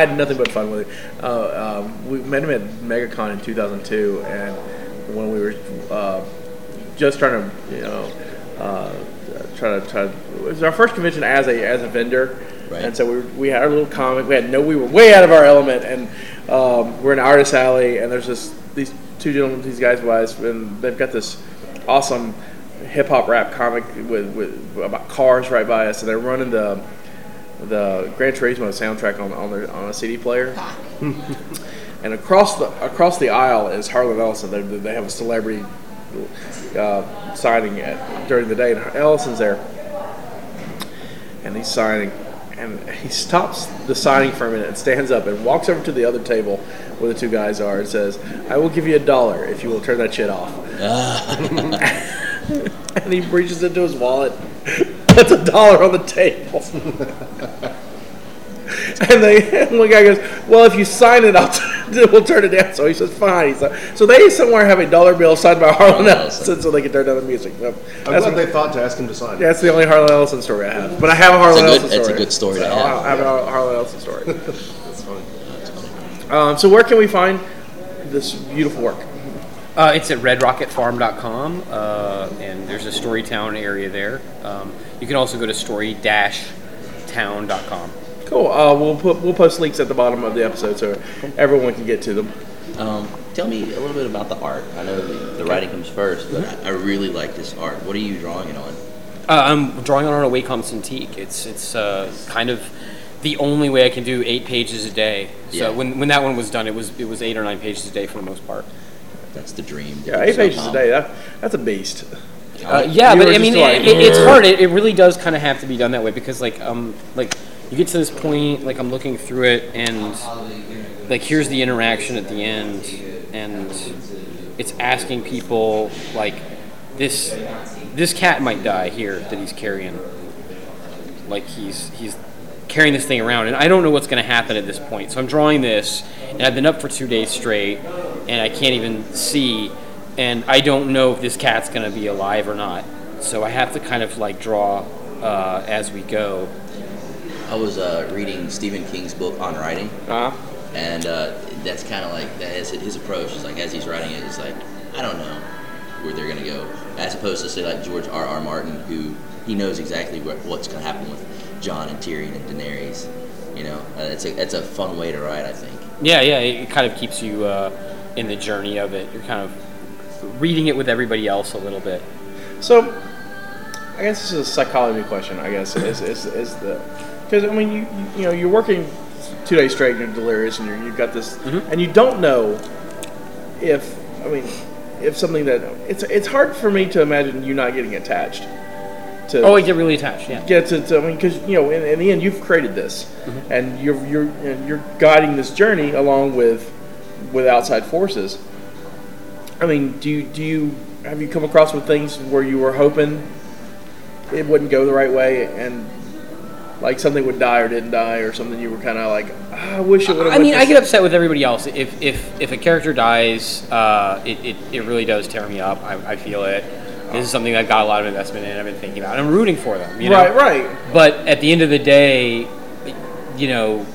had nothing but fun with it. Uh, um, we met him at MegaCon in 2002, and when we were uh, just trying to, you know, uh, try to try. It was our first convention as a as a vendor, Right. and so we, were, we had our little comic. We had no, we were way out of our element, and um, we're in artist alley, and there's this these two gentlemen, these guys wise, and they've got this awesome hip hop rap comic with, with about cars right by us, and they're running the the Gran Turismo soundtrack on on, their, on a CD player. and across the across the aisle is Harlan Ellison. They, they have a celebrity uh, signing at, during the day, and Ellison's there, and he's signing. And he stops the signing for a minute and stands up and walks over to the other table where the two guys are and says, "I will give you a dollar if you will turn that shit off." Ah. and he reaches into his wallet, puts a dollar on the table. and they, and one guy goes, "Well, if you sign it, I'll t- we'll turn it down." So he says, "Fine." He's like, so they somewhere have a dollar bill signed by Harlan Harlan Ellison, so they can turn down the music. So I'm that's, glad they thought to ask him to sign. it. that's the only Harlan Ellison story I have. But I have a Harlan good- Ellison that's a story. good story to So have. I have a Harlan Ellison story. That's funny. um, so where can we find this beautiful work? Uh, it's at redrocketfarm.com, uh, and there's a Storytown area there. Um, you can also go to story-town.com. Cool. Uh, we'll put we'll post links at the bottom of the episode so everyone can get to them. Um, tell me a little bit about the art. I know the, the writing comes first, but I, I really like this art. What are you drawing it on? Uh, I'm drawing it on a Wacom Cintiq. It's it's uh, kind of the only way I can do eight pages a day. So Yeah. when, when that one was done, it was it was eight or nine pages a day for the most part. That's the dream. Yeah, eight So, pages a day. That that's a beast. Uh, yeah, You but I mean, like, it, it- it's hard. It, it really does kind of have to be done that way because, like, um, like you get to this point, like I'm looking through it, and like here's the interaction at the end, and it's asking people like this this cat might die here that he's carrying. Like he's he's carrying this thing around, and I don't know what's going to happen at this point. So I'm drawing this, and I've been up for two days straight, and I can't even see, and I don't know if this cat's going to be alive or not. So I have to kind of like draw uh, as we go. I was uh, reading Stephen King's book on writing, Uh, and uh, that's kind of like that is his approach. Is like as he's writing it, it's like I don't know where they're gonna go, as opposed to say like George R. R. Martin, who he knows exactly what, what's gonna happen with Jon and Tyrion and Daenerys. You know, uh, it's a it's a fun way to write, I think. Yeah, yeah, it kind of keeps you uh, in the journey of it. You're kind of reading it with everybody else a little bit. So, I guess this is a psychology question. I guess is is, is the because I mean you, you you know you're working two days straight and you're delirious and you're, you've got this mm-hmm. and you don't know if I mean if something that it's it's hard for me to imagine you not getting attached to Oh, I get really attached. Yeah. get to, to I mean because you know in, in the end you've created this mm-hmm. and you're you're and you're guiding this journey along with with outside forces. I mean, do you do you have you come across with things where you were hoping it wouldn't go the right way and like something would die or didn't die or something you were kind of like "Ah, I wish it would have. I mean, I get upset with everybody else. If if, if a character dies, uh, it, it, it really does tear me up. I, I feel it. This is something I've got a lot of investment in. I've been thinking about. I'm rooting for them. You know? right, right. But at the end of the day, you know,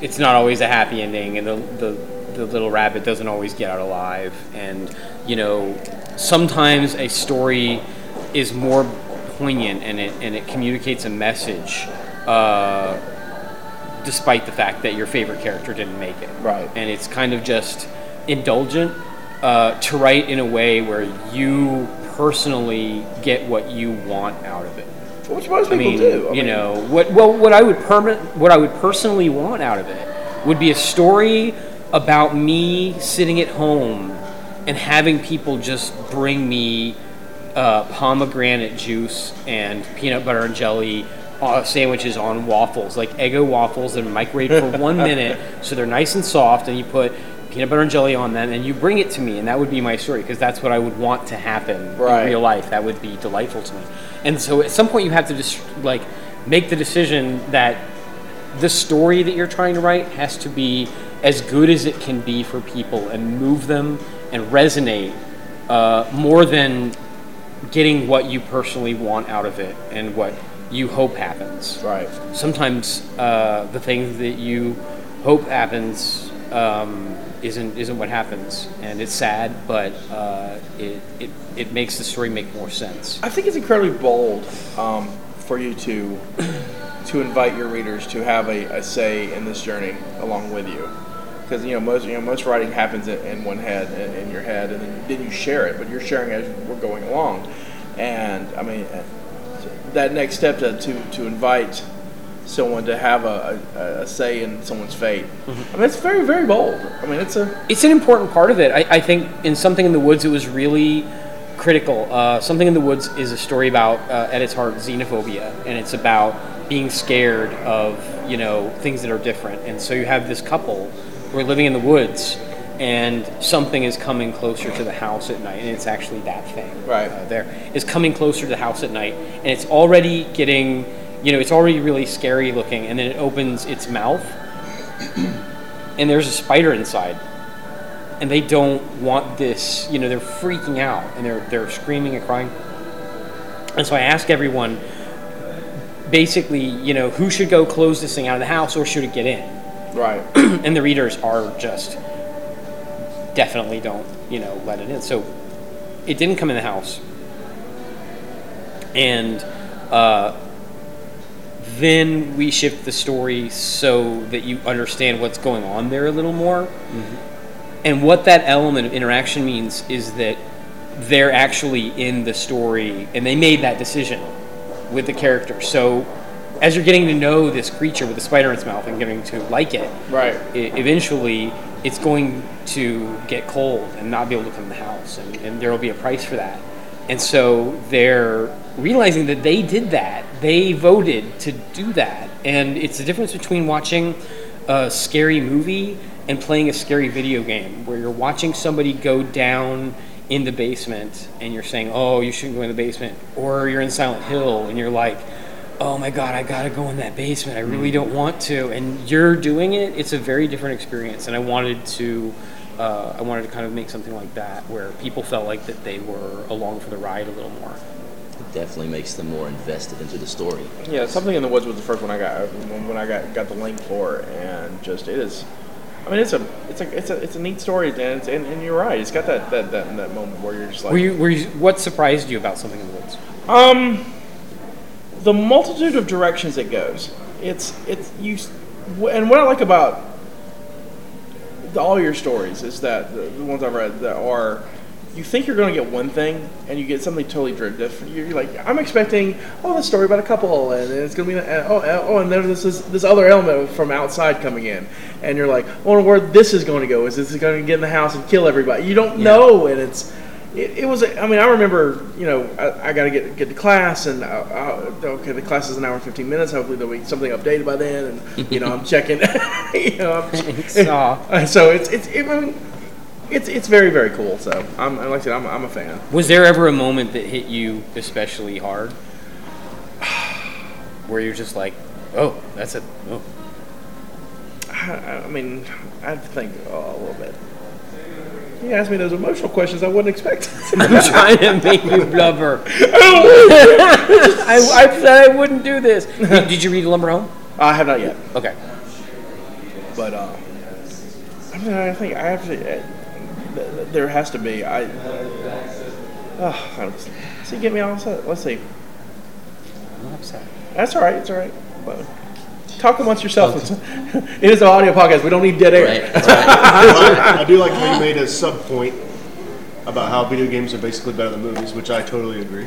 it's not always a happy ending, and the, the, the little rabbit doesn't always get out alive. And, you know, sometimes a story is more poignant and it, and it communicates a message uh, despite the fact that your favorite character didn't make it. Right. And it's kind of just indulgent uh, to write in a way where you personally get what you want out of it. Which most I people mean, do. I you mean, know, what well, what I would permanent, what I would personally want out of it would be a story about me sitting at home and having people just bring me uh, pomegranate juice and peanut butter and jelly uh, sandwiches on waffles, like Eggo waffles that are microwaved for one minute, so they're nice and soft, and you put peanut butter and jelly on them, and you bring it to me, and that would be my story because that's what I would want to happen Right. in real life. That would be delightful to me. And so at some point you have to just like make the decision that the story that you're trying to write has to be as good as it can be for people and move them and resonate uh, more than getting what you personally want out of it and what you hope happens. right. Sometimes uh, the thing that you hope happens um, isn't isn't what happens, and it's sad, but uh, it, it it makes the story make more sense. I think it's incredibly bold um, for you to to invite your readers to have a, a say in this journey along with you. Because you know most you know most writing happens in, in one head in, in your head, and then, then you share it. But you're sharing as we're going along, and I mean that next step to to, to invite someone to have a, a, a say in someone's fate. I mean it's very very bold. I mean it's a it's an important part of it. I, I think in Something in the Woods, it was really critical. Uh, Something in the Woods is a story about, uh, at its heart, xenophobia, and it's about being scared of you know things that are different. And so you have this couple who are living in the woods, and something is coming closer to the house at night, and it's actually that thing Right. uh, there is coming closer to the house at night, and it's already getting, you know, it's already really scary looking, and then it opens its mouth, and there's a spider inside and they don't want this you know they're freaking out and they're they're screaming and crying and so i ask everyone basically you know who should go close this thing out of the house or should it get in right. and the readers are just definitely don't you know let it in. So it didn't come in the house. And uh, then we shift the story so that you understand what's going on there a little more. And what that element of interaction means is that they're actually in the story and they made that decision with the character. So as you're getting to know this creature with the spider in its mouth and getting to like it Right. i eventually it's going to get cold and not be able to come to the house and, and there will be a price for that. And so they're realizing that they did that. They voted to do that. And it's the difference between watching a scary movie and playing a scary video game where you're watching somebody go down in the basement and you're saying, "Oh, you shouldn't go in the basement," or you're in Silent Hill and you're like, "Oh my God, I gotta go in that basement. I really don't want to," and you're doing it. It's a very different experience, and I wanted to. Uh, I wanted to kind of make something like that where people felt like that they were along for the ride a little more. It definitely makes them more invested into the story. Yeah, something in the woods was the first one I got when when I got got the link for, it and just it is. I mean, it's a it's a it's a it's a neat story, and it's, and, and you're right. It's got that, that that that moment where you're just like, Were you, were you, what surprised you about Something in the Woods? Um, the multitude of directions it goes. It's it's you, and what I like about all your stories is that the, the ones I've read that are. You think you're going to get one thing, and you get something totally different. You're like, I'm expecting, oh, this story about a couple, and it's going to be, and, oh, and- oh, and then this is this other element from outside coming in, and you're like, oh, where this is going to go? Is this going to get in the house and kill everybody? You don't know, and it's, it, it was. I mean, I remember. You know, I, I got to get get to class, and uh, uh, okay, the class is an hour and fifteen minutes. Hopefully, there'll be something updated by then, and you know, I'm checking. you know, I'm, Aw. so it's it's. It, I mean, it's it's very very cool. So I'm like I said, I'm, I'm a fan. Was there ever a moment that hit you especially hard? Where you're just like, oh, that's a, oh. I, I mean, I have to think oh, a little bit. You asked me those emotional questions I wouldn't expect. I'm trying to make you blubber. I, I said I wouldn't do this. Did, did you read Lumber Home? I have not yet, Okay. but uh, I mean, I think I have to. Uh, th- th- there has to be. I. Uh, see, get me all upset. Let's see. I'm upset. That's all right. It's all right. But talk amongst yourselves. it is an audio podcast. We don't need dead air. Right? Right. I, I do like how you made a sub point about how video games are basically better than movies, which I totally agree.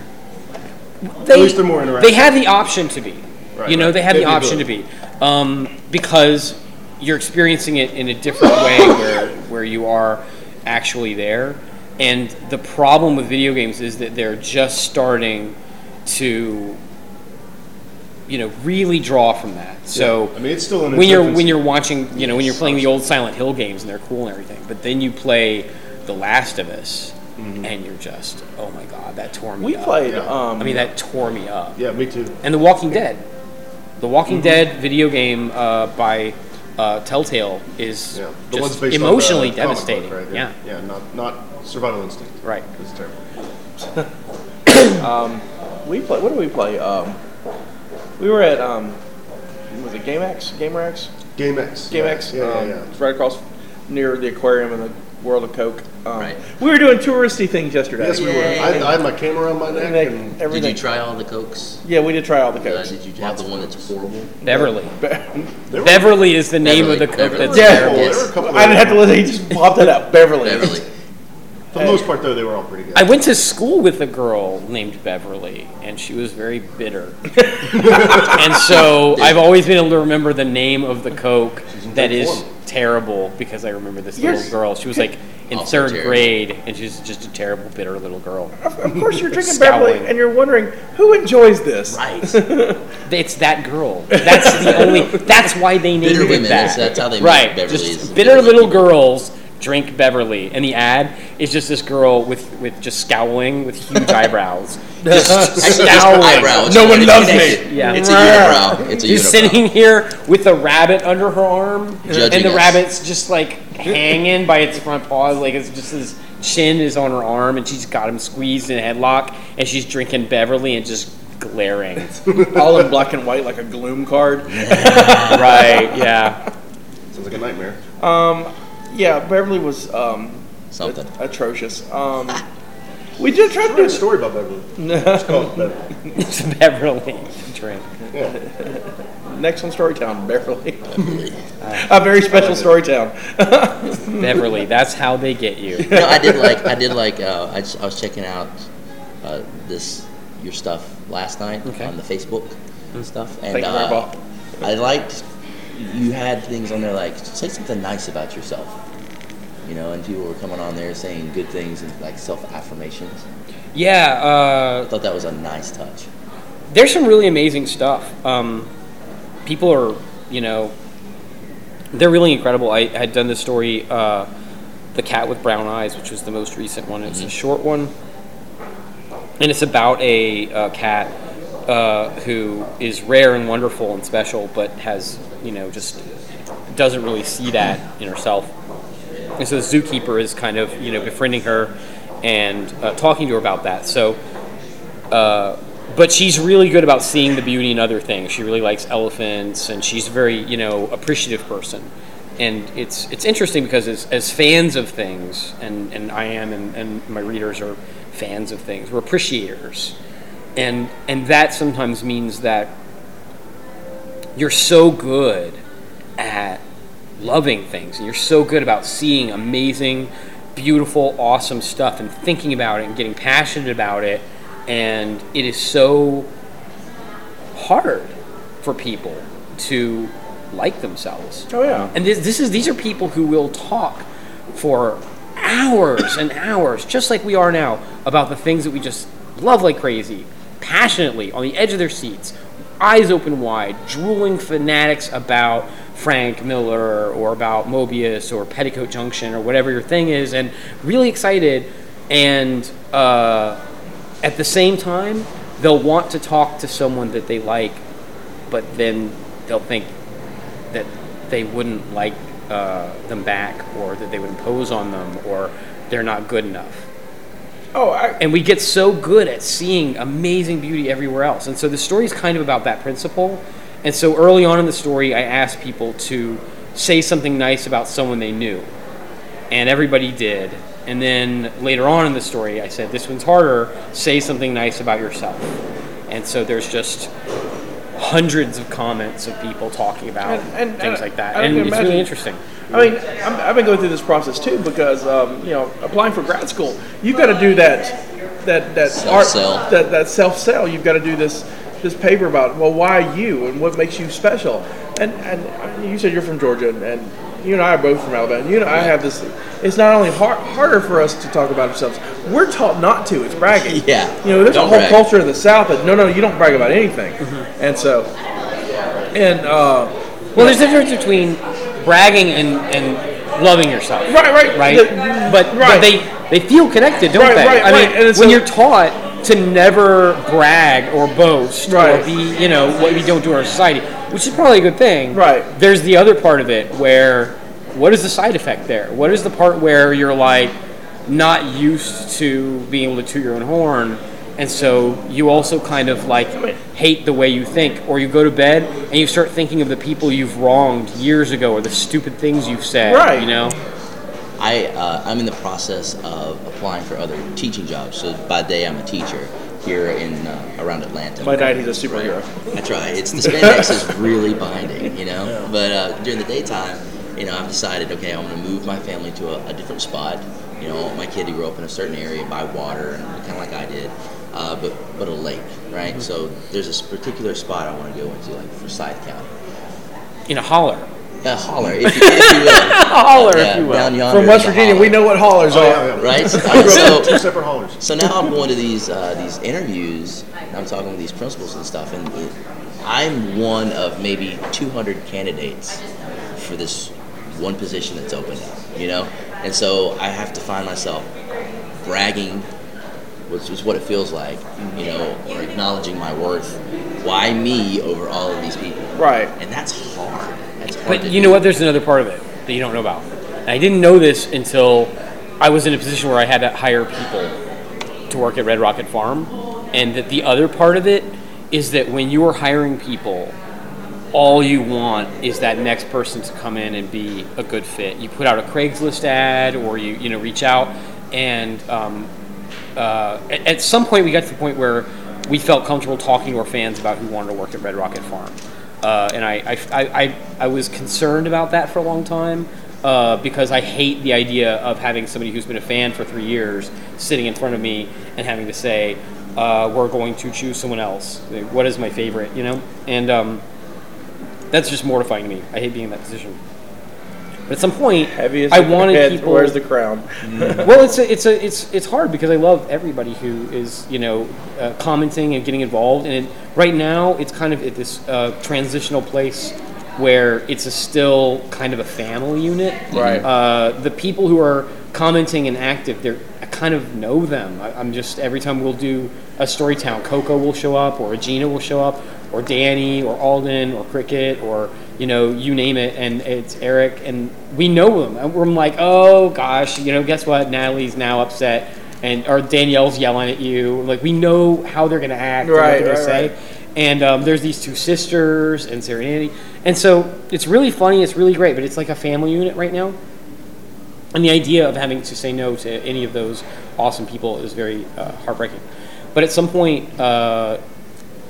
They, least they're more interactive. They have the option to be. Right, you know, right. they have They the the option to be. Um, because you're experiencing it in a different way where, where you are actually there. And the problem with video games is that they're just starting to, you know, really draw from that. So I mean, it's still in when you're when you're watching, you know, when you're playing the old Silent Hill games and they're cool and everything, but then you play The Last of Us, and you're just, oh my god, that tore me. We up. played. Yeah. Um, I mean, that tore me up. Yeah, me too. And The Walking Dead. The Walking Mm-hmm. Dead video game uh, by uh, Telltale is Yeah, the just one's based emotionally on the comic book, devastating. right? Yeah, yeah, not not survival instinct. right. It's terrible. we play. What do we play? Um, we were at. Um, was it GameX? GamerX? GameX. GameX. Yeah, yeah, um, yeah. It's right across near the aquarium and the World of Coke. Um, Right. We were doing touristy things yesterday. Yes, we were. I, I had my camera on my neck, And they- and Did you try all the cokes? Yeah, we did try all the Uh, cokes. did you have the one that's horrible? Beverly. they Beverly is the name Beverly, of the coke Beverly. that's Yeah. terrible. There were a couple I didn't have to that- listen. He just popped it up. Beverly. Beverly. For the most part, though, they were all pretty good. I went to school with a girl named Beverly, and she was very bitter. and so I've always been able to remember the name of the Coke in that good is form. terrible because I remember this You're- little girl. She was like in Also third terrible. grade, and she's just a terrible, bitter little girl. Of course, you're drinking Scowling. Beverly, and you're wondering who enjoys this. Right. It's that girl. That's the only. That's why they named Bitter it women, that. that's- that's how they make right. Beverly Just bitter bitter little people. girls drink Beverly, and the ad is just this girl with with just scowling with huge eyebrows, just Actually, just scowling. eyebrow. It's No one a loves me. Yeah. It's a unibrow. It's a She's unibrow. sitting here with the rabbit under her arm, Judging and the us. rabbit's just like hanging by its front paws, like it's just his chin is on her arm, and she's got him squeezed in a headlock, and she's drinking Beverly and just glaring. All in black and white, like a gloom card. right? Yeah. Sounds like a nightmare. Um, yeah, Beverly was um, Something. atrocious. Um, we did try to do a story about Beverly. It's called Beverly. It's Beverly drink. Yeah. next on Storytown, Beverly. a very special Storytown. Beverly. That's how they get you. no, I did like I did like uh, I, just, I was checking out uh, this your stuff last night Okay. on the Facebook and stuff, and Thank you very uh, much. I liked you had things on there like say something nice about yourself, you know, and people were coming on there saying good things and like self affirmations. Yeah. Uh, I thought that was a nice touch. there's some really amazing stuff. Um, people are, you know, they're really incredible. I had done this story, uh, "The Cat with Brown Eyes," which was the most recent one. It's a short one, and it's about a, uh cat uh, who is rare and wonderful and special, but has you know just doesn't really see that in herself. And so the zookeeper is kind of you know befriending her and uh, talking to her about that. So. Uh, but she's really good about seeing the beauty in other things. She really likes elephants, and she's a very you know appreciative person. And it's it's interesting because as, as fans of things, and, and I am, and, and my readers are fans of things. We're appreciators, and and that sometimes means that you're so good at loving things, and you're so good about seeing amazing, beautiful, awesome stuff, and thinking about it, and getting passionate about it and it is so hard for people to like themselves. Oh yeah. And this, this is these are people who will talk for hours and hours, just like we are now, about the things that we just love like crazy, passionately, on the edge of their seats, eyes open wide, drooling fanatics about Frank Miller or about Moebius or Petticoat Junction or whatever your thing is, and really excited and. Uh, at the same time, they'll want to talk to someone that they like, but then they'll think that they wouldn't like uh, them back, or that they would impose on them, or they're not good enough. Oh, I, And we get so good at seeing amazing beauty everywhere else. And so the story is kind of about that principle. And so early on in the story, I asked people to say something nice about someone they knew. And everybody did. And then later on in the story, I said, This one's harder. Say something nice about yourself. And so there's just hundreds of comments of people talking about And- and- things uh, and like that. And it's imagine- really interesting. I mean, I'm, I've been going through this process too because um, you know, applying for grad school, you've got to do that, that that Self-sell. art, that that self sell. You've got to do this this paper about well, why you and what makes you special. And and you said you're from Georgia, and, and you and I are both from Alabama. You and I have this. It's not only hard, harder for us to talk about ourselves. We're taught not to. It's bragging. Yeah. You know, there's Don't a whole brag. culture in the South that no, no, you don't brag about anything. And so, and uh, Well, there's a difference between bragging and, and loving yourself. Right, right. Right? The- but, but they, they feel connected, don't Right, they? right, I mean, right. When so- you're taught to never brag or boast Right. or be, you know, what we don't do in our society, which is probably a good thing. Right. There's the other part of it where what is the side effect there? What is the part where you're like not used to being able to toot your own horn? And so you also kind of like hate the way you think, or you go to bed and you start thinking of the people you've wronged years ago, or the stupid things you've said. Right. You know. I uh, I'm in the process of applying for other teaching jobs. So by day I'm a teacher here in uh, around Atlanta. by night he's a superhero. That's right. It's the spandex is really binding, you know. But uh, during the daytime, you know, I've decided, okay, I'm going to move my family to a, a different spot. You know, I want my kid to grow up in a certain area by water, and kind of like I did, uh, but but a lake, right? So there's this particular spot I want to go into, like Forsyth County. In a holler. A holler, if you, if you will. A holler, Yeah, if you will. down From West Virginia, holler, we know what hollers Oh, are. yeah, yeah. right? Two so, separate haulers. so now I'm going to these uh, these interviews. And I'm talking with these principals and stuff, and it, I'm one of maybe 200 candidates for this one position that's open, up. You know, and so I have to find myself bragging, which is what it feels like. You know, or acknowledging my worth. Why me over all of these people? Right. And that's hard. That's hard. But to you do. know what? There's another part of it that you don't know about. And I didn't know this until I was in a position where I had to hire people to work at Red Rocket Farm. And that the other part of it is that when you are hiring people, all you want is that next person to come in and be a good fit. You put out a Craigslist ad, or you you know reach out, and um, uh, at, at some point we got to the point where we felt comfortable talking to our fans about who wanted to work at Red Rocket Farm. Uh, and I, I, I, I, was concerned about that for a long time uh, because I hate the idea of having somebody who's been a fan for three years sitting in front of me and having to say, uh, we're going to choose someone else. What is my favorite, you know? And um, that's just mortifying to me. I hate being in that position. But at some point, Heavy as I wanted head, people. Where's the crown? well, it's a, it's a, it's it's hard because I love everybody who is you know uh, commenting and getting involved, and it, right now it's kind of at this uh, transitional place where it's a still kind of a family unit. Right. Uh, the people who are commenting and active, they're I kind of know them. I, I'm just every time we'll do a Storytown, Coco will show up, or Regina will show up, or Danny, or Alden, or Cricket, or you know, you name it, and it's Eric, and we know him. And we're like, oh gosh, you know, guess what? Natalie's now upset, and or Danielle's yelling at you. Like we know how they're gonna act, and what they're gonna right, say. right. And um, there's these two sisters and Sarah and Andy, and so it's really funny. It's really great, but it's like a family unit right now. And the idea of having to say no to any of those awesome people is very uh, heartbreaking. But at some point, uh,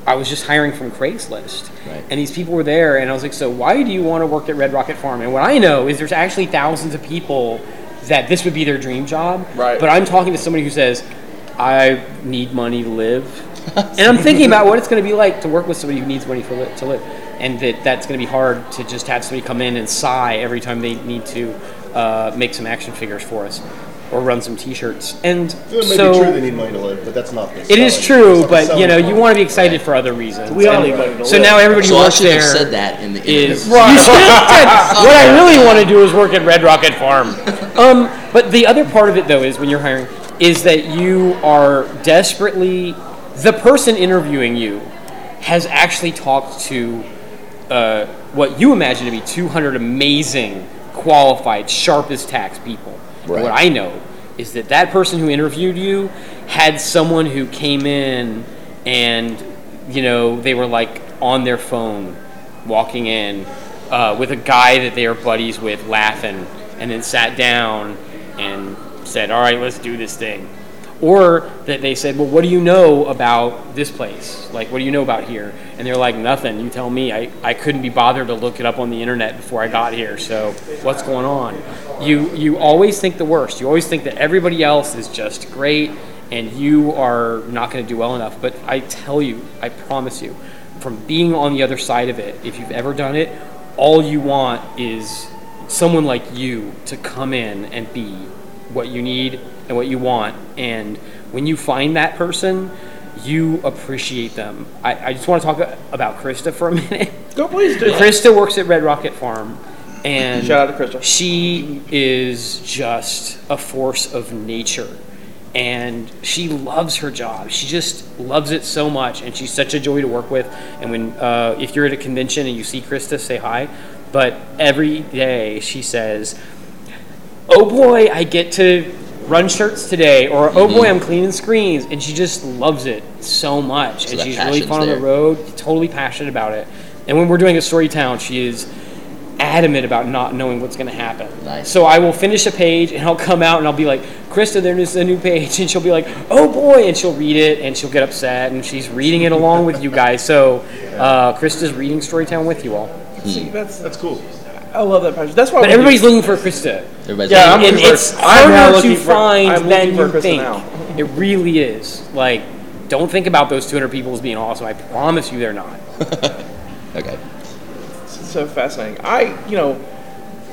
I was just hiring from Craigslist, Right. and these people were there, and I was like, "So why do you want to work at Red Rocket Farm?" And what I know is there's actually thousands of people that this would be their dream job. Right. But I'm talking to somebody who says, "I need money to live," and I'm thinking about what it's going to be like to work with somebody who needs money for li- to live, and that that's going to be hard to just have somebody come in and sigh every time they need to uh, make some action figures for us or run some T-shirts. And It may so be true they need money to live, but that's not the it is selling- true, it's but you know you want to be excited for other reasons. We all need money to So live. now everybody who So I works have there said that in the is interview. you should have said what I really want to do is work at Red Rocket Farm. Um, but the other part of it though is when you're hiring is that you are desperately the person interviewing you has actually talked to uh, what you imagine to be 200 amazing, qualified, sharp as tax people. Right. What I know is that that person who interviewed you had someone who came in and, you know, they were like on their phone walking in uh, with a guy that they are buddies with laughing and then sat down and said, all right, let's do this thing. Or that they said, well, what do you know about this place? Like, what do you know about here? And they're like, nothing. You tell me. I, I couldn't be bothered to look it up on the internet before I got here. So what's going on? You, you always think the worst. You always think that everybody else is just great and you are not going to do well enough. But I tell you, I promise you, from being on the other side of it, if you've ever done it, all you want is someone like you to come in and be what you need and what you want. And when you find that person, you appreciate them. I, I just want to talk about Krista for a minute. Go please do. Krista works at Red Rocket Farm, and Shout out to Krista. She is just a force of nature, and she loves her job. She just loves it so much, and she's such a joy to work with. And when uh, if you're at a convention and you see Krista, say hi. But every day she says, "Oh boy, I get to." Run shirts today, or oh boy, I'm cleaning screens, and she just loves it so much, So and she's really passion's fun on the road road, totally passionate about it. And when we're doing a story town, she is adamant about not knowing what's going to happen. Nice. So I will finish a page and I'll come out and I'll be like, Krista, there's a new page. And she'll be like, oh boy. And she'll read it and she'll get upset and she's reading it along with you guys. So uh, Krista's reading Storytown with you all. See, that's That's cool. I love that passion. That's why. But we everybody's do- looking for Krista. Everybody's Yeah, like, I'm and looking for- it's I'm harder to for- find I'm than you Krista think. now. It really is. Like, don't think about those 200 people as being awesome. I promise you they're not. okay. It's so fascinating. I, you know,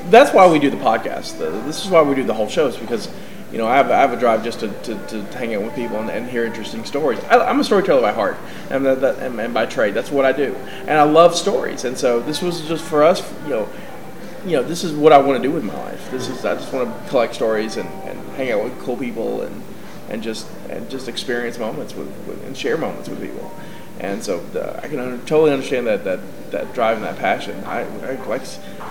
that's why we do the podcast. This is why we do the whole show. Is because, you know, I have, I have a drive just to, to, to hang out with people and, and hear interesting stories. I, I'm a storyteller by heart and, that, that, and, and by trade. That's what I do, and I love stories. And so this was just for us, you know. You know, this is what I want to do with my life. This is I just want to collect stories and, and hang out with cool people and and just and just experience moments with, with and share moments with people. And so uh, I can totally understand that, that that drive and that passion. I, I like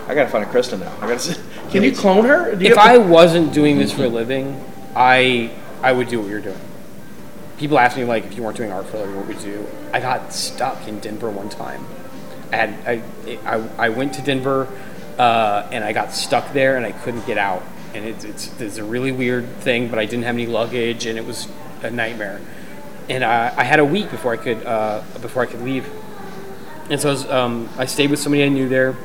I gotta find a Krista now. I gotta. Can you clone her? You if I wasn't doing this for a living, I I would do what you're doing. People ask me like, if you weren't doing art for a living, what would you do? I got stuck in Denver one time. I had I I, I went to Denver, uh, and I got stuck there, and I couldn't get out. And it's, it's it's a really weird thing, but I didn't have any luggage, and it was a nightmare. And I, I had a week before I could uh, before I could leave. And so I, was, um, I stayed with somebody I knew there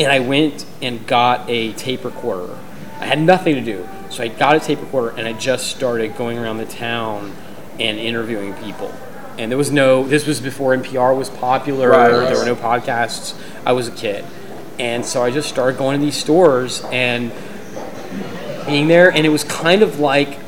and I went and got a tape recorder. I had nothing to do, so I got a tape recorder and I just started going around the town and interviewing people. And there was no. This was before NPR was popular. Right. There were no podcasts. I was a kid, and so I just started going to these stores and being there, and it was kind of like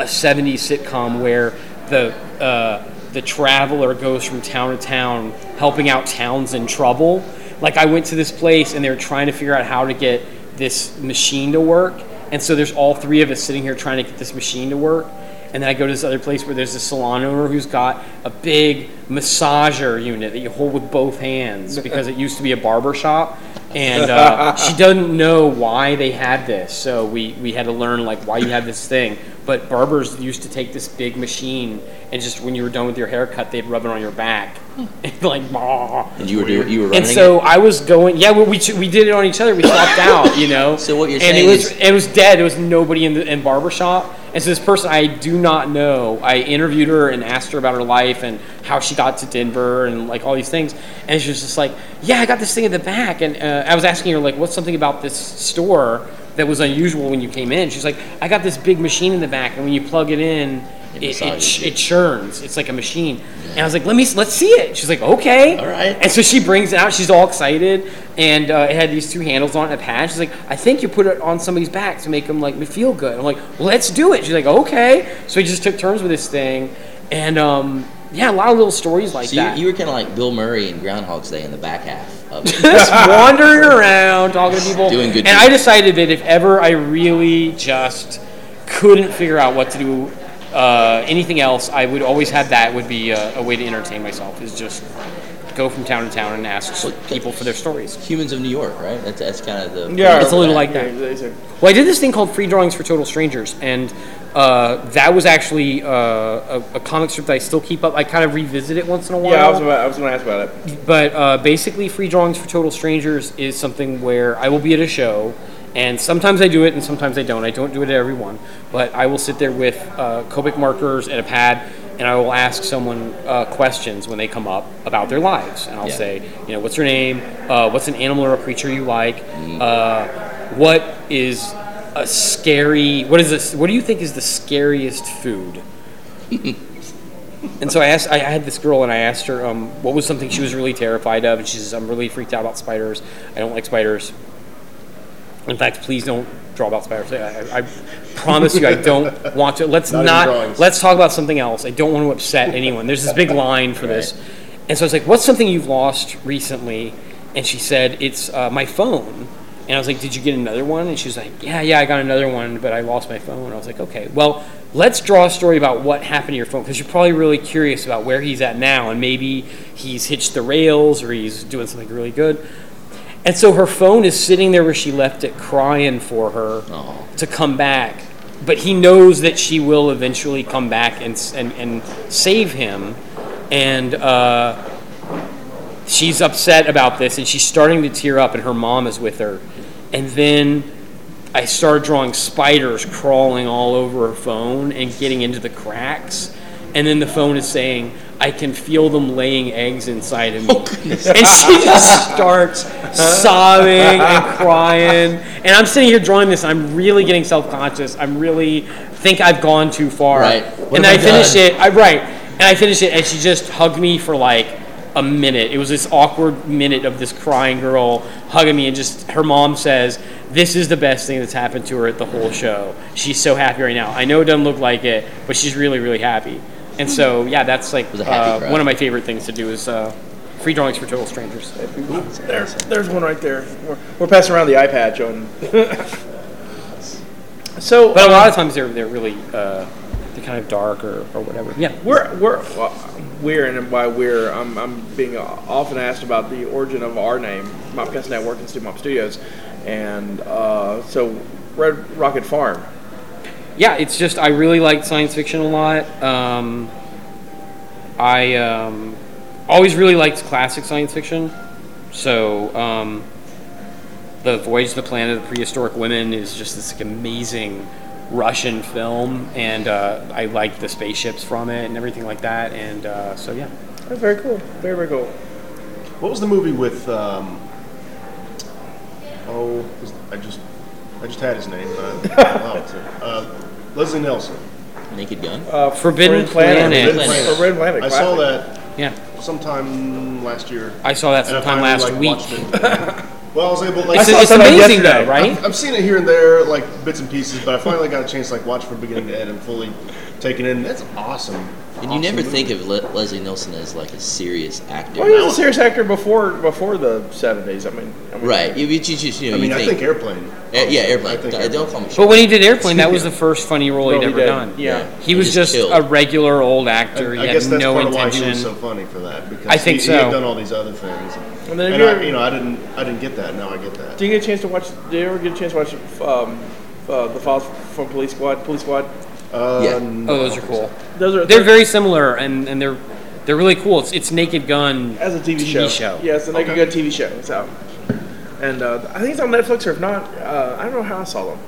a 70s sitcom where the uh, the traveler goes from town to town helping out towns in trouble Like I went to this place and they were trying to figure out how to get this machine to work, and so there's all three of us sitting here trying to get this machine to work. And then I go to this other place where there's a salon owner who's got a big massager unit that you hold with both hands because it used to be a barber shop. And uh, she doesn't know why they had this. So we, we had to learn like why you have this thing. But barbers used to take this big machine and just when you were done with your haircut, they'd rub it on your back. and like, "Bah." And you were doing, you were running and so it? I was going. Yeah, we, we we did it on each other. We swapped out, you know. So what you're and saying it was is- it was dead. It was nobody in the in barbershop. And so this person I do not know. I interviewed her and asked her about her life and how she got to Denver and like all these things. And she was just like, "Yeah, I got this thing in the back." And uh, I was asking her like, "What's something about this store that was unusual when you came in?" She's like, "I got this big machine in the back, and when you plug it in." It It, it, massages ch- you. it churns. It's like a machine. And I was like, let me, let's see it. She's like, okay. All right. And so she brings it out. She's all excited, and uh, it had these two handles on it, a pad. She's like, I think you put it on somebody's back to make them like feel good. I'm like, let's do it. She's like, okay. So we just took turns with this thing, and um, yeah, a lot of little stories like So you, that. you were kind of like Bill Murray in Groundhog's Day in the back half of just wandering around talking to people, Doing good And I decided that if ever I really just couldn't figure out what to do. Uh, anything else, I would always have that would be a, a way to entertain myself. Is just go from town to town and ask people for their stories. Humans of New York, right? That's, that's kind of the. Yeah, It's a little like that. they say- Well, I did this thing called Free Drawings for Total Strangers, and uh, that was actually uh, a, a comic strip that I still keep up. I kind of revisit it once in a while. Yeah, I was, about, I was going to ask about it. But uh, basically, Free Drawings for Total Strangers is something where I will be at a show, and sometimes I do it, and sometimes I don't. I don't do it at every one, but I will sit there with uh, Copic markers and a pad, and I will ask someone uh, questions when they come up about their lives, and I'll Yeah. say, you know, what's your name? Uh, what's an animal or a creature you like? Uh, what is a scary? What is this? What do you think is the scariest food? And so I asked, I had this girl, and I asked her um, what was something she was really terrified of, and she says, "I'm really freaked out about spiders. I don't like spiders. In fact, please don't draw about spiders. I, I promise you, I don't want to. Let's Not not. drawings. let's talk about something else. I don't want to upset anyone. There's this big line for this, and so I was like, "What's something you've lost recently?" And she said, "It's uh, my phone." And I was like, "Did you get another one?" And she was like, "Yeah, yeah, I got another one, but I lost my phone." And I was like, "Okay, well, let's draw a story about what happened to your phone because you're probably really curious about where he's at now, and maybe he's hitched the rails or he's doing something really good." And so her phone is sitting there where she left it, crying for her to come back. But he knows that she will eventually come back and and, and save him. And uh, she's upset about this, and she's starting to tear up, and her mom is with her. And then I started drawing spiders crawling all over her phone and getting into the cracks. And then the phone is saying, I can feel them laying eggs inside of me. Oh, and she just starts sobbing and crying. And I'm sitting here drawing this. I'm really getting self conscious. I'm really think I've gone too far. Right. What And I I finished done? it. I right. And I finish it, and she just hugged me for like a minute. It was this awkward minute of this crying girl hugging me, and just her mom says, "This is the best thing that's happened to her at the whole show. She's so happy right now. I know it doesn't look like it, but she's really, really happy." And so, yeah, that's like was a happy uh, one of my favorite things to do is uh, free drawings for total strangers. There, there's one right there. We're, we're passing around the iPad showing. so, But a lot of times they're they're really uh, they're kind of dark or, or whatever. Yeah, We're we're well, we're and why we're I'm I'm being often asked about the origin of our name, Mopcast Network and Stu Mop Studios, and uh, so Red Rocket Farm. Yeah, it's just I really like science fiction a lot. Um, I um, always really liked classic science fiction. So um, the Voyage to the Planet of the Prehistoric Women is just this like, amazing Russian film, and uh, I like the spaceships from it and everything like that. And uh, so yeah, That's very cool. Very very cool. What was the movie with? Um, oh, I just I just had his name, but I don't know it to. Uh, Leslie Nielsen. Naked Gun? Uh, Forbidden Planet. Planet. Forbidden Planet. Forbidden Planet. I saw classic. that yeah, sometime last year. I saw that and I sometime finally, last like, week. watched it. Well, I was able like It's, saw it's it amazing yesterday. though, right? I've, I've seen it here and there, like bits and pieces, but I finally got a chance to like watch from beginning to end and fully taken in. That's awesome. And you never think of Le- Leslie Nielsen as like a serious actor. Well, he was a serious actor before before the seventies. I mean, I mean, Right. You, you, you, you, know, I mean, you I think Airplane. Eh, yeah, airplane. I think Don't- Don't call me. But when he did Airplane, that was the first funny role he'd Role he ever did, done. yeah. He He was just just killed. a regular old actor. I, He I guess that's no part of why intention. he was so funny for that because I think he, so. he had done all these other things. And then And you I, ever- you know, I didn't, I didn't get that. Now I get that. Do you get a chance to watch? Do you ever get a chance to watch um, uh, the files from Police Squad? Police Squad. Uh, Yeah. Oh, those are cool. Those are They're very similar, and, and they're they're really cool. It's it's Naked Gun as a TV, TV show. show. Yeah, it's a Naked Okay. Gun TV show. It's out, and uh, I think it's on Netflix or if not, uh, I don't know how I saw them,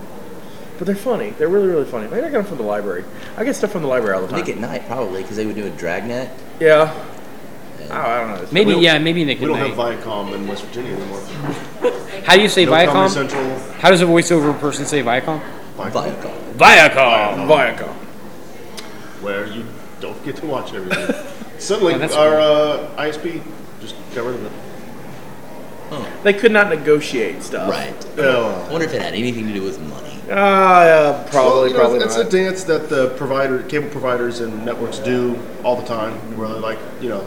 but they're funny. They're really really funny. Maybe I got them from the library. I get stuff from the library all the Nick time. at Night probably because they would do a Dragnet. Yeah. Oh, I don't know. It's- Maybe We don't- yeah, maybe we Naked don't Night. have Viacom in West Virginia anymore. How do you say No Comedy Viacom? Central. How does a voiceover person say Viacom? Viacom, Viacom. Viacom. Viacom. where you don't get to watch everything. Suddenly, Oh, that's our uh, ISP just got rid of it. They could not negotiate stuff. Right. Oh. I wonder if it had anything to do with money. Ah, yeah, probably, well, you know, probably it's not. a dance that the provider, cable providers, and networks do all the time. Where they're like, you know,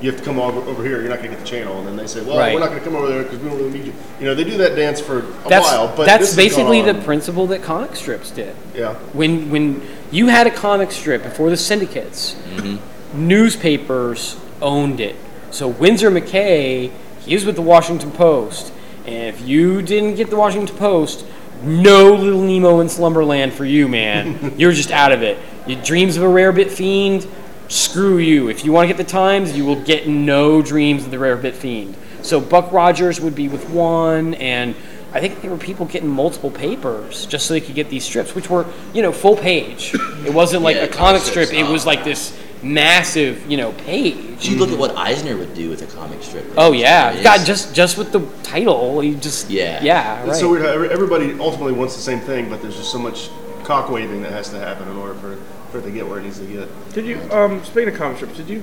you have to come over, over here. You're not going to get the channel, and then they say, well, Right. we're not going to come over there because we don't really need you. You know, they do that dance for a That's while, but that's basically the principle that comic strips did. yeah. When when you had a comic strip before the syndicates, mm-hmm. newspapers owned it. So Winsor McCay, he was with the Washington Post, and if you didn't get the Washington Post, no Little Nemo in Slumberland for you, man. You're just out of it. Your dreams of a Rarebit fiend, screw you. If you want to get the Times, you will get no dreams of the Rarebit fiend. So Buck Rogers would be with one, and I think there were people getting multiple papers just so they could get these strips, which were, you know, full page. It wasn't like Yeah, a comic comic strip. It was like this massive, you know, page. You look at what Eisner would do with a comic strip. Oh yeah, It's- God, just just with the title, you just Yeah. yeah, right. It's so weird everybody ultimately wants the same thing, but there's just so much cock waving that has to happen in order for, for it to get where it needs to get. Did you, um, speaking of comic strips, did you,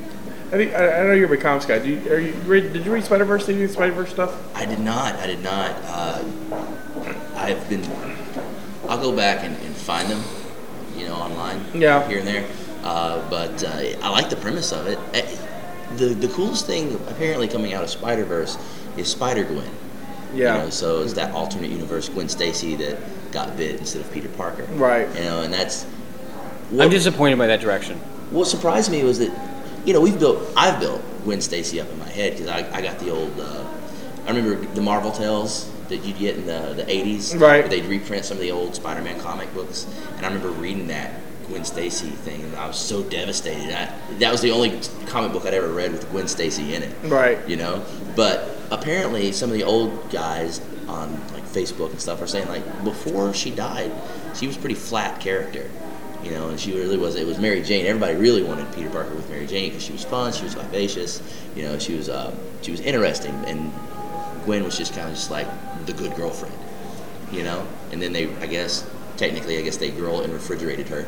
have you I, I know you're a big comics guy. Did you, are you read, did you read Spider Verse? Did you read Spider Verse stuff? I did not. I did not. Uh, I've been. I'll go back and, and find them, you know, online. Yeah. Here and there. Uh, but uh, I like the premise of it. Eh, The the coolest thing apparently coming out of Spider Verse is Spider Gwen. Yeah. You know, so it's that alternate universe Gwen Stacy that got bit instead of Peter Parker. Right. You know, and that's. I'm disappointed by that direction. What surprised me was that, you know, we've built, I've built Gwen Stacy up in my head because I, I got the old, uh, I remember the Marvel Tales that you'd get in the, the 80s. Right. Where they'd reprint some of the old Spider Man comic books. And I remember reading that Gwen Stacy thing and I was so devastated. I, that was the only comic book I'd ever read with Gwen Stacy in it. Right. You know? But apparently some of the old guys on like Facebook and stuff are saying like before she died, she was a pretty flat character. You know, and she really was. It was Mary Jane. Everybody really wanted Peter Parker with Mary Jane because she was fun. She was vivacious. You know, she was uh, she was interesting. And Gwen was just kind of just like the good girlfriend. You know, and then they, I guess, technically, I guess they girl and refrigerated her.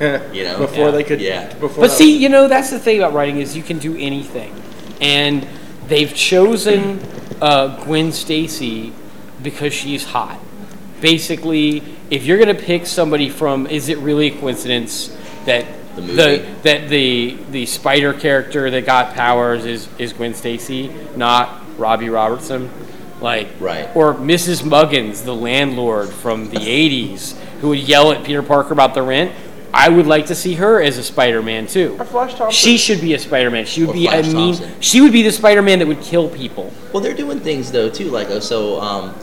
You know, Before Yeah. they could. Yeah. Before But that- see, you know, that's the thing about writing is you can do anything, and they've chosen uh, Gwen Stacy because she's hot. Basically, if you're gonna pick somebody from, is it really a coincidence that The movie. that the the spider character that got powers is is Gwen Stacy, not Robbie Robertson? Like, Right. or Mrs. Muggins, the landlord from the 80s, who would yell at Peter Parker about the rent. I would like to see her as a Spider-Man too. Or Flash Thompson. She should be a Spider-Man. She would Or be Flash a mean. Thompson. She would be the Spider-Man that would kill people. Well, they're doing things though too, like uh, so. Um,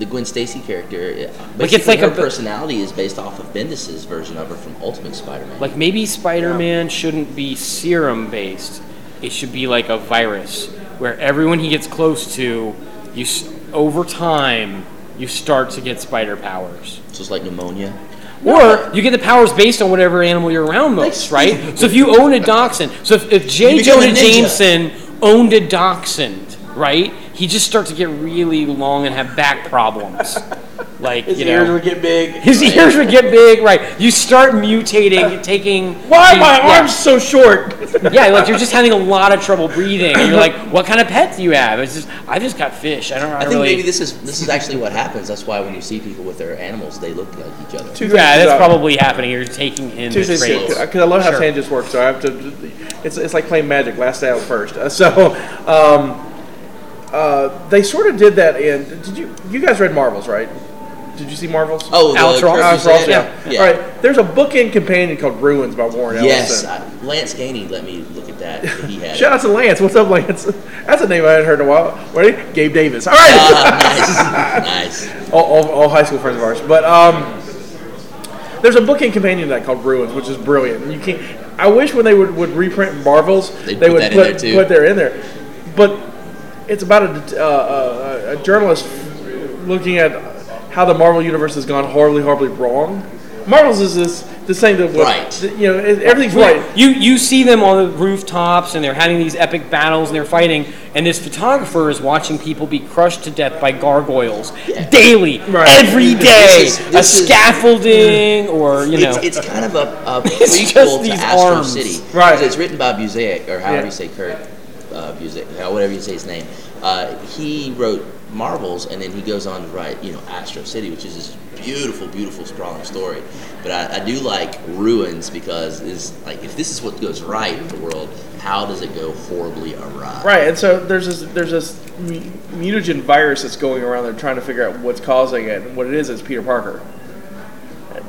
the Gwen Stacy character, uh, Like, it's like her a- personality is based off of Bendis's version of her from Ultimate Spider-Man. Like maybe Spider-Man shouldn't be serum-based. It should be like a virus, where everyone he gets close to, you over time you start to get spider powers. so it's like pneumonia. Or you get the powers based on whatever animal you're around most, right? So if you own a dachshund, so if, if J. You become a Jonah. Jameson owned a dachshund, right? He just start to get really long and have back problems. Like His you ears know, would get big. his ears would get big. Right, you start mutating, taking. Why are my yeah. arms so short? yeah, like you're just having a lot of trouble breathing, and you're like, "What kind of pet do you have?" It's just, I just got fish. I don't. I, I don't think really. maybe this is this is actually what happens. That's why when you see people with their animals, they look like each other. Two yeah, that's about- probably happening. You're taking in Two the things traits. because I love how Sure. tangents work. So I have to. It's it's like playing Magic. Last out first. Uh, so. Um, uh, they sort of did that in. Did you you guys read Marvels right? Did you see Marvels? Oh, Alex Ross. Alex Ross, yeah. yeah. All right. There's a bookend companion called Ruins by Warren Yes, Ellison. I, Lance Gainey let me look at that. He had. Shout out to Lance. What's up, Lance? That's a name I hadn't heard in a while. Ready? Gabe Davis. All right. Ah, nice, nice. all, all, all high school friends of ours. But um, there's a bookend companion to that called Ruins, which is brilliant. You can I wish when they would, would reprint Marvels, They'd they put would put, there, too. put there in there. But it's about a, uh, a, a journalist looking at how the Marvel universe has gone horribly, horribly wrong. Marvels is this the same that what- Right. You know, it, everything's right. You you see them on the rooftops and they're having these epic battles and they're fighting and this photographer is watching people be crushed to death by gargoyles daily, Right. every day. This is- a this is- scaffolding or you know. It's, it's kind of a, a It's prequel just to these Astro arms. City. right? It's written by Busiek, or however Yeah. you say Kurt uh, Busiek, uh, whatever you say his name. Uh, he wrote Marvels, and then he goes on to write, you know, Astro City, which is this beautiful, beautiful, sprawling story. But I, I do like Ruins because is like if this is what goes right in the world, how does it go horribly awry? Right, and so there's this there's this mu- mutagen virus that's going around there trying to figure out what's causing it, and what it is is Peter Parker.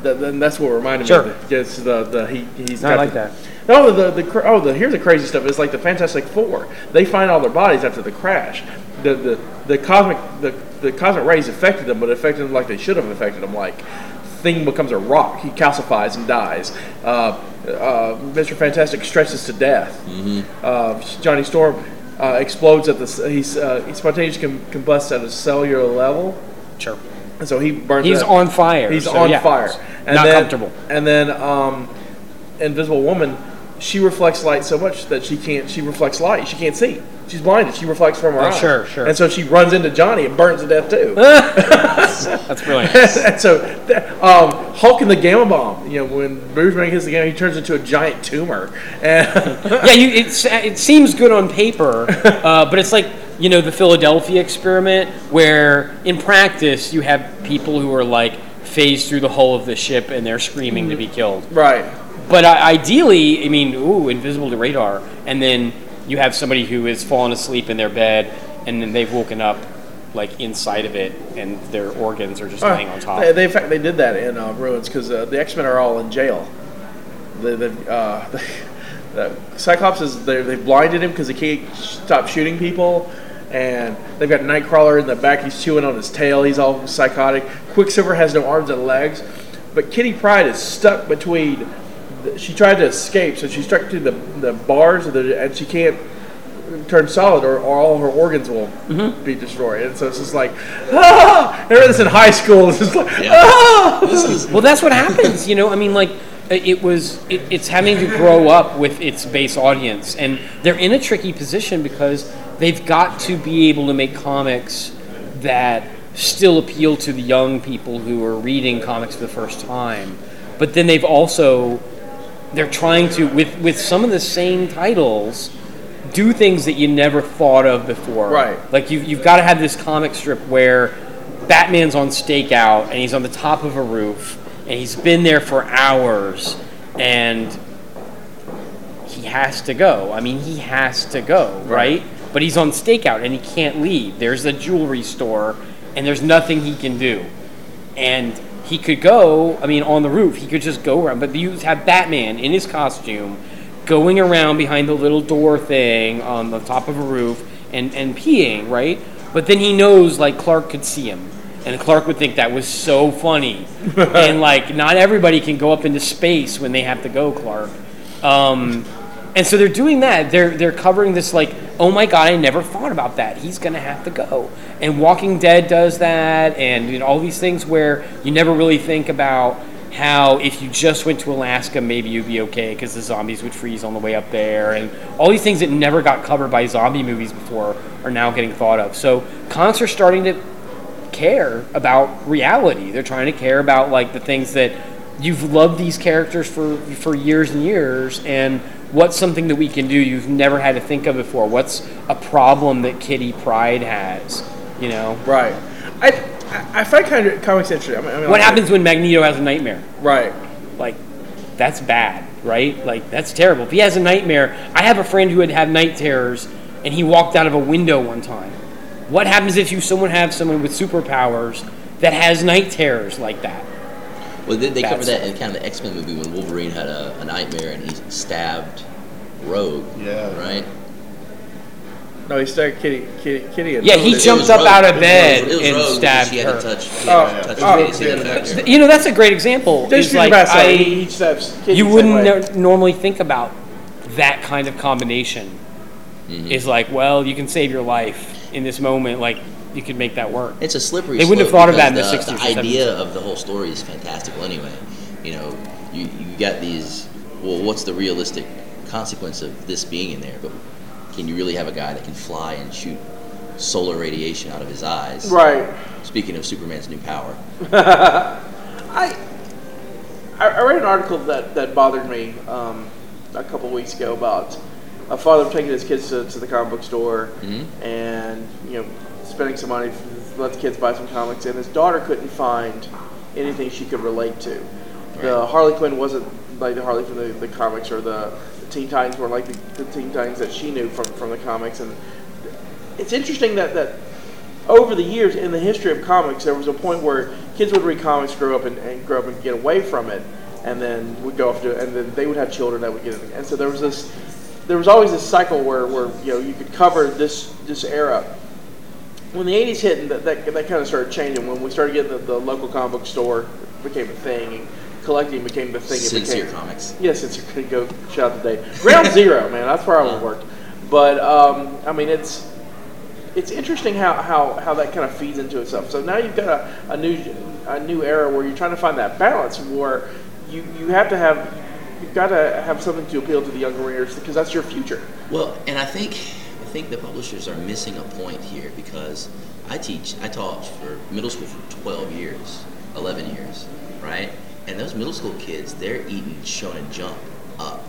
Th- Then that's what reminded Sure. me. Of it. It's the the he he's I like the- that. No, the the cr- oh the here's the crazy stuff. It's like the Fantastic Four. They find all their bodies after the crash. The the the cosmic the the cosmic rays affected them, but it affected them like they should have affected them. Like thing becomes a rock. He calcifies and dies. Uh, uh, Mr. Fantastic stretches to death. Uh, Johnny Storm uh, explodes at the s- he's uh, he spontaneously combusts at a cellular level, sure. And so he burns. He's on fire. He's so on yeah, fire. And not then, comfortable. And then um, Invisible Woman, she reflects light so much that she can't. She reflects light. She can't see. She's blinded. She reflects from her Oh, eyes. sure, sure. And so she runs into Johnny and burns to death too. That's brilliant. and so um, Hulk and the Gamma Bomb. You know, when Bruce Wayne hits the Gamma, he turns into a giant tumor. And yeah, you, it seems good on paper, uh, but it's like you know the Philadelphia experiment, where in practice you have people who are like phased through the hull of the ship and they're screaming to be killed. right. But uh, ideally, I mean, ooh, invisible to radar, and then you have somebody who has fallen asleep in their bed, and then they've woken up like inside of it, and their organs are just laying on top. They, they, in fact, they did that in uh, Ruins because uh, the X Men are all in jail. They, they, uh, the Cyclops is they they blinded him because he can't stop shooting people, and they've got Nightcrawler in the back. He's chewing on his tail. He's all psychotic. Quicksilver has no arms and legs, but Kitty Pryde is stuck between. The, she tried to escape, so she's stuck to the the bars, of the, and she can't turn solid, or, or all her organs will Mm-hmm. be destroyed. And so it's just like, ah! I read this in high school. It's just like, Yeah. ah! Is Well, that's what happens, you know. I mean, like it was, it, it's having to grow up with its base audience, and they're in a tricky position because they've got to be able to make comics that still appeal to the young people who are reading comics for the first time, but then they've also they're trying to with with some of the same titles do things that you never thought of before. Right. Like you you've got to have this comic strip where Batman's on stakeout and he's on the top of a roof and he's been there for hours and he has to go. I mean, he has to go, right? But he's on stakeout and he can't leave. There's a jewelry store and there's nothing he can do. And he could go, I mean, on the roof, he could just go around. But you have Batman in his costume going around behind the little door thing on the top of a roof and, and peeing, right? But then he knows, like, Clark could see him. And Clark would think that was so funny. and, like, not everybody can go up into space when they have to go, Clark. Um, and so they're doing that. They're they're covering this like, oh my god, I never thought about that. He's gonna have to go. And Walking Dead does that, and you know, all these things where you never really think about how if you just went to Alaska, maybe you'd be okay because the zombies would freeze on the way up there, and all these things that never got covered by zombie movies before are now getting thought of. So comics are starting to care about reality. They're trying to care about like the things that you've loved these characters for for years and years, and what's something that we can do you've never had to think of before. What's a problem that Kitty Pryde has? You know, Right. I I- find kind of comics interesting. I mean, I mean, what like- happens when Magneto has a nightmare? Right. like that's bad right like that's terrible if he has a nightmare i have a friend who had had night terrors and he walked out of a window one time what happens if you someone have someone with superpowers that has night terrors like that Well, they, they covered that in kind of the X Men movie when Wolverine had a, a nightmare and he stabbed Rogue. Yeah. Right. No, he started Kitty, Kitty, Kitty. Yeah, he It jumped up Rogue. out of It was bed It was and Rogue stabbed she had her. to touch. She Oh, had to touch oh, Kitty, he had to yeah. touch you know that's a great example Just is like about so I, he stabs Kitty you wouldn't way. no- normally think about that kind of combination Mm-hmm. is like well you can save your life in this moment like you could make that work It's a slippery. They wouldn't have thought of that in the the 60s The idea of the whole story is fantastical anyway. You know, you you got these. Well, what's the realistic consequence of this being in there? But can you really have a guy that can fly and shoot solar radiation out of his eyes? Right. Speaking of Superman's new power, I, I I read an article that, that bothered me um, a couple weeks ago about a father taking his kids to, to the comic book store mm-hmm. and you know spending some money to let the kids buy some comics, and his daughter couldn't find anything she could relate to. The Harley Quinn wasn't like the Harley from the, the comics, or the, the Teen Titans were like the, the Teen Titans that she knew from, from the comics, and it's interesting that, that over the years in the history of comics, there was a point where kids would read comics, grow up and, and grow up and get away from it, and then would go off to and then they would have children that would get it. And so there was this, there was always this cycle where, where you know you could cover this this era. When the '80s hit, and that, that, that kind of started changing. When we started getting the, the local comic book store became a thing, and collecting became the thing. it Sincere became. Comics. Yes, it's a go shout out today. Ground Zero, man, that's where I would work. But um, I mean, it's it's interesting how, how, how that kind of feeds into itself. So now you've got a, a new a new era where you're trying to find that balance where you, you have to have you've got to have something to appeal to the younger readers because that's your future. Well, and I think I think the publishers are missing a point here because I teach I taught for middle school for 12 years, 11 years, right? And those middle school kids, they're eating Shonen Jump up,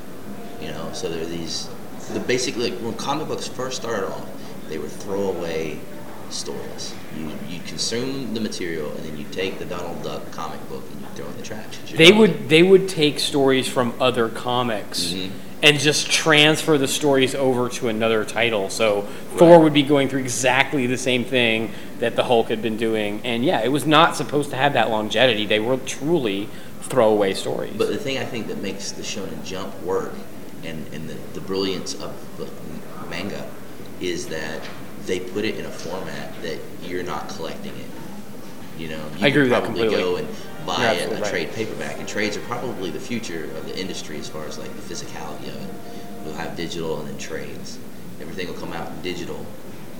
you know. So they're these, the basically like when comic books first started off, they were throwaway stories. You you consume the material and then you take the Donald Duck comic book and the they done with it. would they would take stories from other comics Mhm. and just transfer the stories over to another title. So Thor would be going through exactly the same thing that the Hulk had been doing, and yeah, it was not supposed to have that longevity. They were truly throwaway stories. But the thing I think that makes the Shonen Jump work, and, and the, the brilliance of the manga, is that they put it in a format that you're not collecting it. You know, you I agree with that completely. go and buy You're a, a right. trade paperback, and trades are probably the future of the industry as far as like the physicality of it. We'll have digital and then trades. Everything will come out in digital,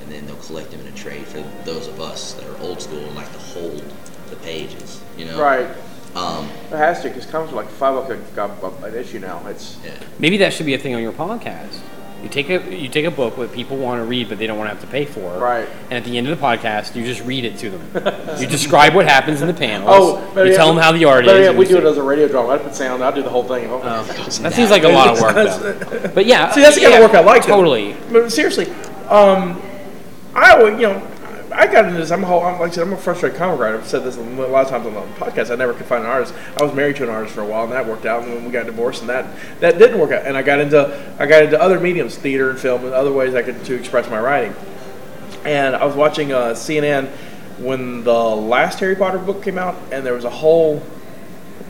and then they'll collect them in a trade for those of us that are old school and like to hold the pages. You know, Right. Um, It has to because comics are like five bucks a- a- an issue now. It's yeah. Maybe that should be a thing on your podcast. You take a you take a book that people want to read, but they don't want to have to pay for. Right. And at the end of the podcast, you just read it to them. you describe what happens in the panels. oh, you yet, tell them how the art is. yet, and we do it as a radio drama. I put sound. I do the whole thing. Oh, that seems like a lot of work. Though. But yeah, See, that's the kind yeah, of work I like. though. Totally. But seriously, um, I would, you know, I got into this. I'm a whole, I'm, like I said, I'm a frustrated comic writer. I've said this a lot of times on the podcast. I never could find an artist. I was married to an artist for a while, and that worked out. And then we got divorced, and that that didn't work out. And I got into I got into other mediums, theater and film, and other ways I could to express my writing. And I was watching uh, CNN when the last Harry Potter book came out, and there was a whole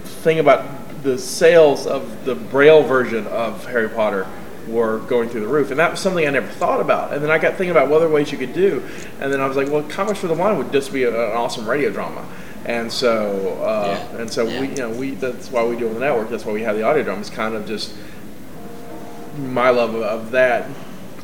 thing about the sales of the Braille version of Harry Potter were going through the roof, and that was something I never thought about. And then I got thinking about what other ways you could do, and then I was like, well, Comics for the Blind would just be a, an awesome radio drama. And so, uh, Yeah. and so Yeah. we, you know, we that's why we do on the network. That's why we have the audio drama. It's kind of just my love of, of that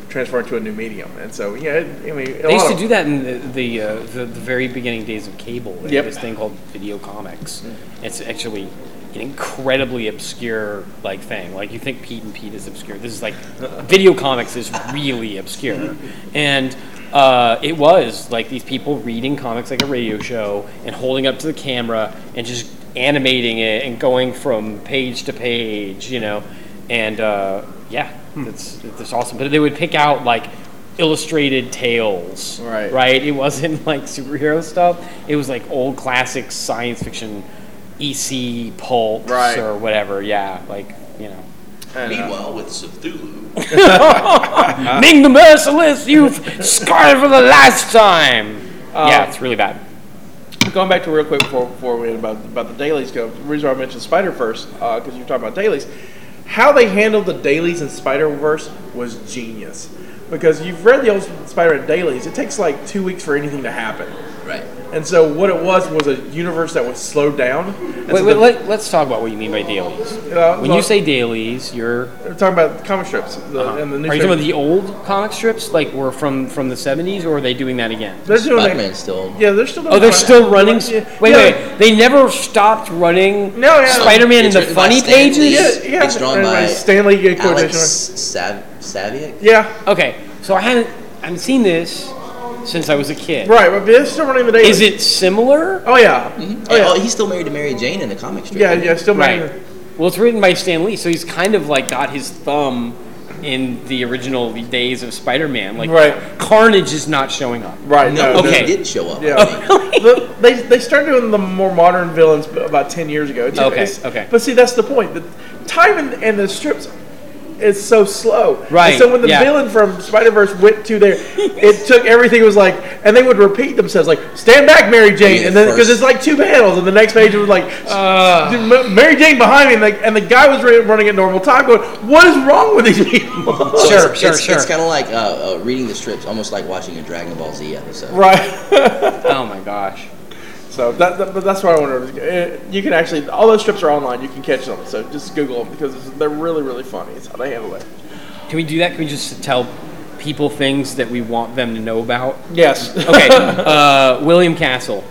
transferred to a new medium. And so, yeah, it, I mean, They used to do that in the the, uh, the the very beginning days of cable. They had this thing called video comics. It's actually an incredibly obscure like thing. Like you think Pete and Pete is obscure. This is like video comics is really obscure. And uh, it was like these people reading comics like a radio show and holding up to the camera and just animating it and going from page to page, you know, and uh, yeah, it's that's awesome. But they would pick out like illustrated tales, Right. Right. It wasn't like superhero stuff. It was like old classic science fiction, EC pulps Right. or whatever. Yeah, like you know. And, uh, Meanwhile, with Cthulhu, Ming the Merciless, you've scarred for the last time. yeah, it's really bad. going back to real quick before, before we about about the dailies go. The reason why I mentioned Spider Verse because you were talking about dailies, how they handled the dailies in Spider Verse was genius. Because you've read the old Spider-Man dailies, it takes like two weeks for anything to happen, right? And so what it was was a universe that was slowed down. And Wait, so wait, the- let, let's talk about what you mean by dailies. uh, When well, you say dailies, you're we're talking about comic strips the, uh, and the are you talking about the old comic strips, like were from from the '70s, or are they doing that again? They're doing that- Spider-Man still. Yeah, they're still. Oh, they're that. still running. Yeah. Wait, Yeah. wait. They never stopped running. No, yeah. Spider-Man in the funny Stan Lee. pages. Yeah, yeah. It's drawn and, by uh, Stanley Alex quotation. Sav- Saviuk. Yeah, Okay, so I haven't I haven't seen this since I was a kid. right. But they're still running the dailies. Is it similar? Oh yeah. Oh, Oh yeah. Oh, he's still married to Mary Jane in the comic strip. Yeah, yeah. Still married. Right. running. Well, it's written by Stan Lee, so he's kind of like got his thumb in the original days of Spider-Man. Like, Right. Carnage is not showing up. Right. No, No. Okay. he did show up. Yeah. I think. The- they they started doing the more modern villains about ten years ago. It's- Okay, it's- okay. But see, that's the point. The time and, in the strips is so slow. Right, And so when the yeah. villain from Spider Verse went to there, it took everything was like, and they would repeat themselves like, "Stand back, Mary Jane," and then because it's like two panels, and the next page was like, Uh. "Mary Jane behind me," and the, and the guy was running running at normal time, going, "What is wrong with these people?" Sure, it's, sure, it's, sure. It's kind of like uh, uh, reading the strips, almost like watching a Dragon Ball Z episode. right. Oh my gosh. So that, that, but that's what I wanted. Uh, You can actually all those strips are online. You can catch them. So just Google them because they're really really funny. It's how they handle it. Can we do that? Can we just tell people things that we want them to know about? Yes. Okay, uh, William Castle.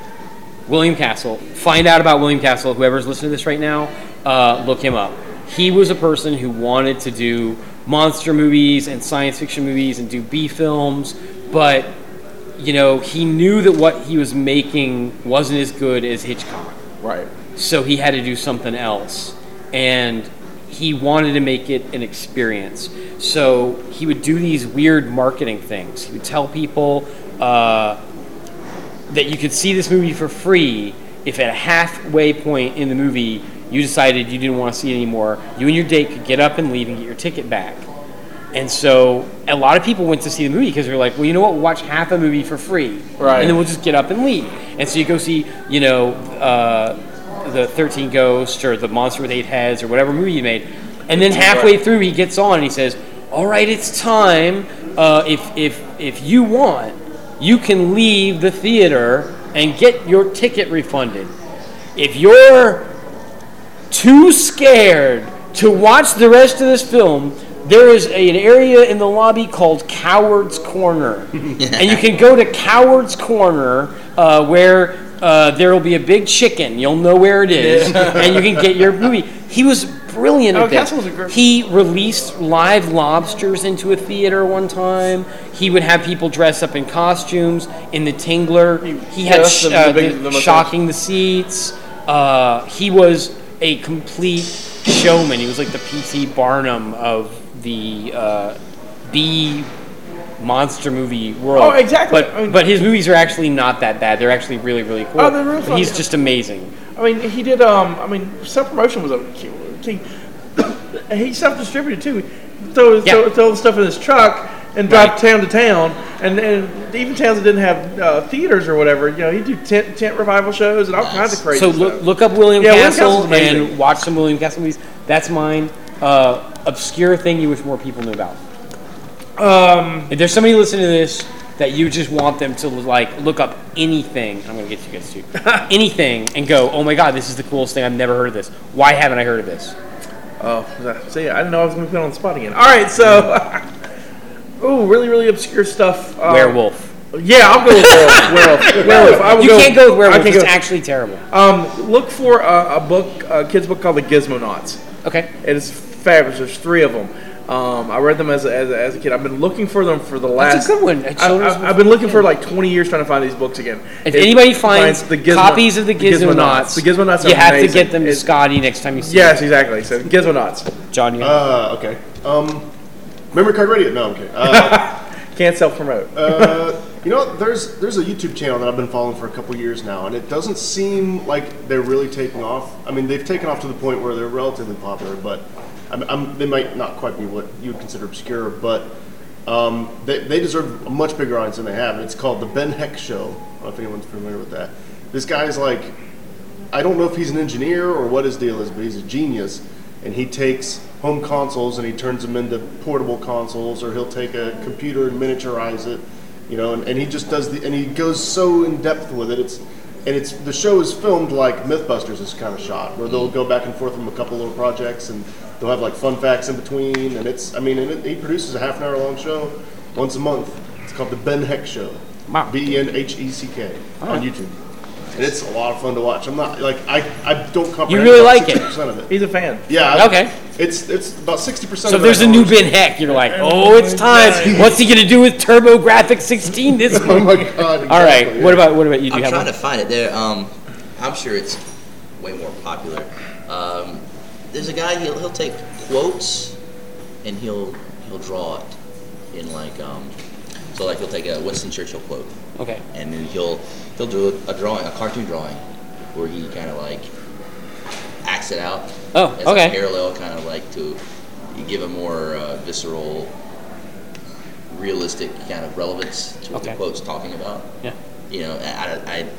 William Castle. Find out about William Castle. Whoever's listening to this right now, uh, look him up. He was a person who wanted to do monster movies and science fiction movies and do B films, but you know he knew that what he was making wasn't as good as Hitchcock. Right. so he had to do something else. And he wanted to make it an experience. So he would do these weird marketing things. He would tell people uh, that you could see this movie for free if at a halfway point in the movie you decided you didn't want to see it anymore. You and your date could get up and leave and get your ticket back and so a lot of people went to see the movie because they're like, well, you know what? We'll watch half a movie for free, Right. And then we'll just get up and leave. And so you go see, you know, uh, the Thirteen Ghosts or the Monster with Eight Heads or whatever movie you made, and then halfway through he gets on and he says, "All right, it's time. Uh, if if if you want, you can leave the theater and get your ticket refunded. If you're too scared to watch the rest of this film, there is a- an area in the lobby called Coward's Corner. and you can go to Coward's Corner uh, where uh, there will be a big chicken. You'll know where it is. and you can get your movie. He was brilliant Oh, at this. Castle was a great- He released live lobsters into a theater one time. He would have people dress up in costumes. In the Tingler, he Yeah, had that's sh- the- uh, the big- the the shocking the seats. Uh, he was a complete showman. He was like the P.T. Barnum of the uh, B monster movie world. Oh, exactly. But I mean- but his movies are actually not that bad. They're actually really really cool. Oh, they're real But He's just amazing. I mean, he did. Um, I mean, self promotion was a key. he self distributed too. Throw, Yeah. throw, throw the stuff in his truck and drive town to town. And, and even towns that didn't have uh, theaters or whatever, you know, he'd do tent, tent revival shows and all kinds of crazy So stuff. look, look up William Yeah, Castle amazing. and watch some William Castle movies. That's mine. Uh, obscure thing you wish more people knew about. Um, If there's somebody listening to this that you just want them to like look up anything, I'm gonna get you guys too, anything, and go, oh my god, this is the coolest thing. I've never heard of this. Why haven't I heard of this? Oh, see, I didn't know I was going to be put on the spot again. All right, so, ooh, really, really obscure stuff. Um, Werewolf. Yeah, I'll go with werewolf. werewolf. werewolf. I will You can't go with I werewolf. It's go- actually terrible. Um, look for a, a book, a kid's book called The Gizmonauts. Okay. It is fabulous. There's three of them. Um, I read them as a, as, a, as a kid. I've been looking for them for the last. That's a good one. A I, children's I, book I've been looking for like 20 years trying to find these books again. If It- anybody finds Gizmo- copies of the Gizmonauts, the Gizmonauts, you have to get them to It's- Scotty next time you see them. Yes, him. exactly. So Gizmonauts John, you Uh, okay. Um, memory card radio? No, I'm kidding. Uh, can't self promote. uh, you know, what? there's there's a YouTube channel that I've been following for a couple years now, and it doesn't seem like they're really taking off. I mean, they've taken off to the point where they're relatively popular, but I'm, I'm, they might not quite be what you would consider obscure, but um, they, they deserve a much bigger audience than they have. It's called the Ben Heck Show. I don't know if anyone's familiar with that. This guy's like, I don't know if he's an engineer or what his deal is, but he's a genius. And he takes home consoles and he turns them into portable consoles, or he'll take a computer and miniaturize it, you know. And, and he just does the, and he goes so in depth with it. It's and it's the show is filmed like MythBusters is kind of shot, where they'll go back and forth from a couple little projects, and they'll have like fun facts in between. And it's, I mean, and it, he produces a half an hour long show once a month. It's called the Ben Heck Show. Wow. B E N H E C K on YouTube. And it's a lot of fun to watch. I'm not like I, I don't comprehend. really about like it? 60% of it. He's a fan. Yeah. I- Okay. It's it's about sixty percent. So if there's a new Ben Heck, you're like, oh, it's time. What's he gonna do with TurboGrafx 16 this Oh month? my god. All right. exactly, What yeah. about what about you? Do I'm you have trying one? to find it there. Um, I'm sure it's way more popular. Um, there's a guy. He'll he'll take quotes and he'll he'll draw it in like um, so like he'll take a Winston Churchill quote Okay. and then he'll he'll do a, a drawing, a cartoon drawing, where he kind of like acts it out. Oh, as okay. A parallel, kind of like to give a more uh, visceral, realistic kind of relevance to what Okay. the quote's talking about. Yeah. You know, I, I,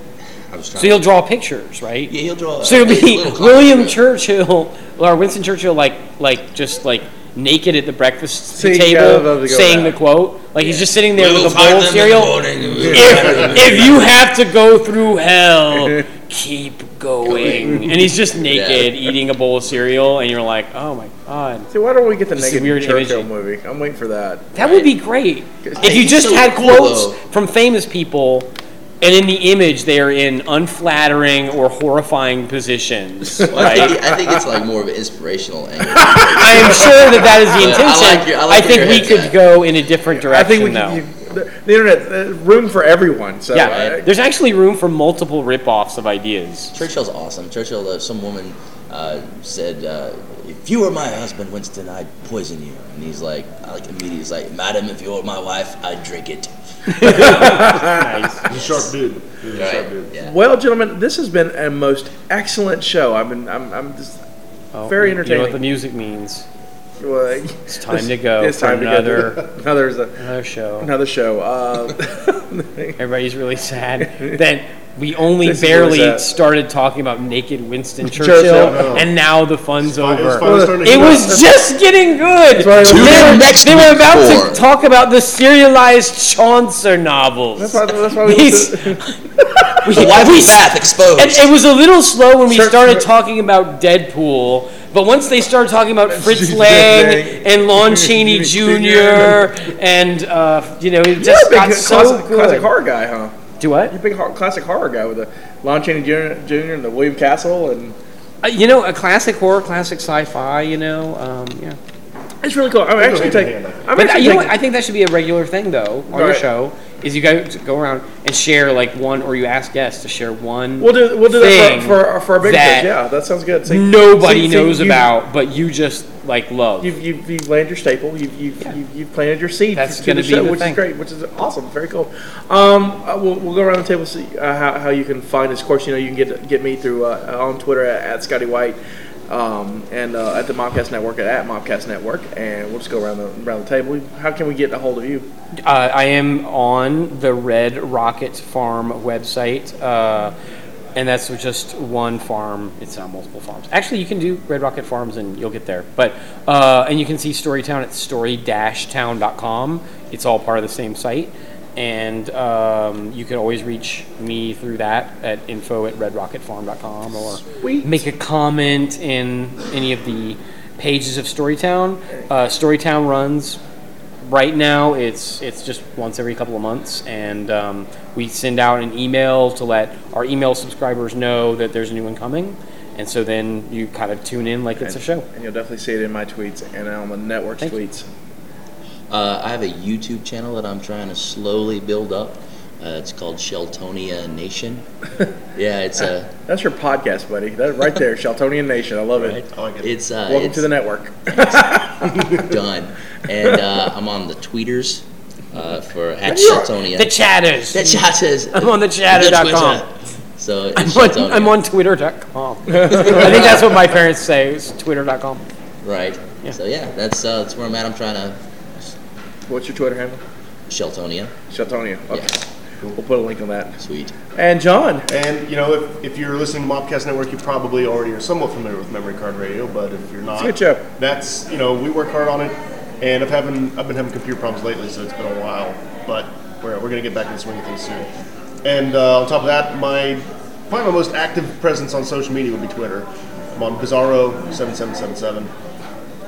I was trying. So he'll draw pictures, right? Yeah, he'll draw. So it'll be William. Churchill or Winston Churchill, like like just like naked at the breakfast Saying, table, "Yeah, I'm about to go saying back." the quote. Like he's just sitting there We'll with a bowl of them in the cereal. If, if you have to go through hell, keep going. And he's just naked eating a bowl of cereal, and you're like, oh my god. See, why don't we get the This naked Churchill imaging. movie? I'm waiting for that. That would be great. If you just so had cool, quotes though. from famous people, and in the image they are in unflattering or horrifying positions, Well, I, think, I think it's like more of an inspirational angle. I am sure that that is the But I intention. like your- I I, like where think we could at. go in a different direction I think we though. can. You, the, the internet, uh, room for everyone. So yeah, uh, there's actually room for multiple rip-offs of ideas. Churchill's awesome. Churchill, uh, some woman uh, said, uh, "If you were my husband, Winston, I'd poison you." And he's like, like immediately, he's like, "Madam, if you were my wife, I'd drink it." Nice. He's a sharp dude. He's a sharp dude. Yeah. well, gentlemen, this has been a most excellent show. I've been, I'm, I'm just Oh, Very You know what the music means. well, It's time to go It's for time to another go. Another, another show. another show. Uh, Everybody's really sad that we only This is really barely sad. started talking about naked Winston Churchill. Churchill, and now the fun's fine- it's over. finally starting to It heat up. was just getting good. why- They Tune were, next they were week about for- to talk about the serialized Chaucer novels. that's why. That's why we. These- we, The wife we- of Bath exposed. and it was a little slow when we Sure, started sure. talking about Deadpool, but once they started talking about Fritz Lang Lang and Lon Chaney Jr. and uh, you know, it just a big got so good. classic horror guy, huh? Do what? You're a big hor- classic horror guy with the Lon Chaney Jr. Jr. and the William Castle, and Uh, you know, a classic horror, classic sci-fi. You know, um, yeah. it's really cool. I'm actually taking. I think. I'm But uh, actually you know taking- what? I think that should be a regular thing, though, on your show. Is you guys go around and share like one, or you ask guests to share one. We'll do we'll do that for, for, for our big that. Yeah, that sounds good. See- nobody knows you- about, but you just like love. You've, you've, you've landed your staple. You've, you've, you've, you've planted your seed That's to gonna the be show, which thing. is great, which is awesome. Very cool. Um, uh, we'll, we'll go around the table see uh, how, how you can find us. Of course, you know you can get get me through uh, on Twitter at, at Scotty White. Um, and uh, at the Mopcast Network at, at Mopcast Network, and we'll just go around the around the table. How can we get a hold of you? Uh, I am on the Red Rocket Farm website, uh, and that's just one farm. It's not multiple farms. Actually, you can do Red Rocket Farms and you'll get there. But uh, and you can see Storytown at story-town.com. It's all part of the same site, and um, you can always reach me through that at info at redrocketfarm.com or Sweet. make a comment in any of the pages of Storytown. Uh, Storytown runs right now it's it's just once every couple of months and um, we send out an email to let our email subscribers know that there's a new one coming and so then you kind of tune in like it's a show. And you'll definitely see it in my tweets and on the network's Thank you. Tweets. Uh, I have a YouTube channel that I'm trying to slowly build up. Uh, it's called Sheltonia Nation. yeah, it's a That's your podcast, buddy. That right there, Sheltonian Nation. I love right. it. I like it. It's uh, Welcome it's to the network. done, and uh, I'm on the tweeters uh, for at Sheltonia. The chatters. the chatters. I'm on the chatter.com. So I'm on, Sheltonia. I'm on twitter.com. I think that's what my parents say is twitter.com. right. Yeah. So yeah, that's uh, that's where I'm at. I'm trying to What's your Twitter handle? Sheltonia. Sheltonia. Okay. Yeah. We'll put a link on that. Sweet. And John, And you know, if, if you're listening to Mopcast Network, you probably already are somewhat familiar with Memory Card Radio. But if you're not, a good show. That's you know, we work hard on it, and I've having I've been having computer problems lately, so it's been a while. But we're, we're gonna get back in the swing of things soon. And uh, on top of that, my probably my most active presence on social media would be Twitter. I'm on Bizarro7777,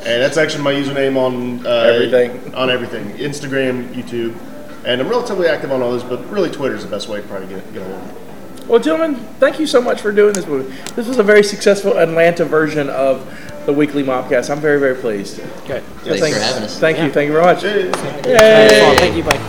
and that's actually my username on uh, Everything. on everything, Instagram, YouTube. And I'm relatively active on all those, but really Twitter's the best way to probably get, get a hold of me. well, gentlemen, thank you so much for doing this movie. This was a very successful Atlanta version of the weekly Mopcast. I'm very, very pleased. Good. So Thanks for having us. Thank you. Thank you very much. Well, Yay. thank you, Mike.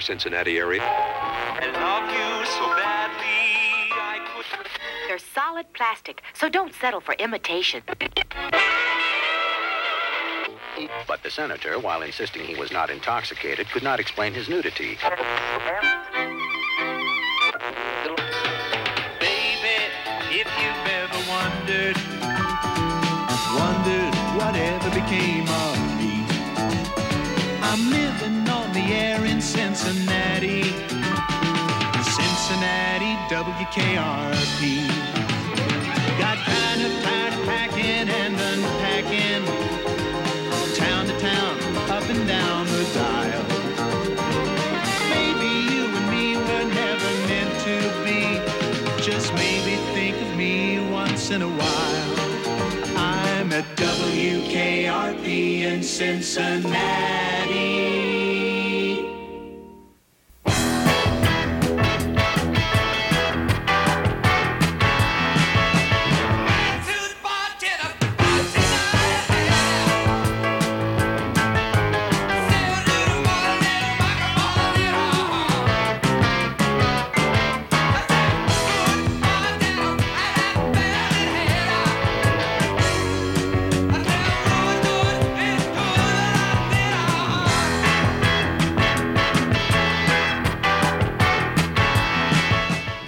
Greater Cincinnati area. They're solid plastic, so don't settle for imitation. But the senator, while insisting he was not intoxicated, could not explain his nudity. Baby, if you've ever wondered, wondered whatever became of me. I'm living on the air in Cincinnati, Cincinnati WKRP. Got kind of tired of packing and unpacking, town to town, up and down the dial. Maybe you and me were never meant to be. Just maybe think of me once in a while. I'm at WKRP in Cincinnati.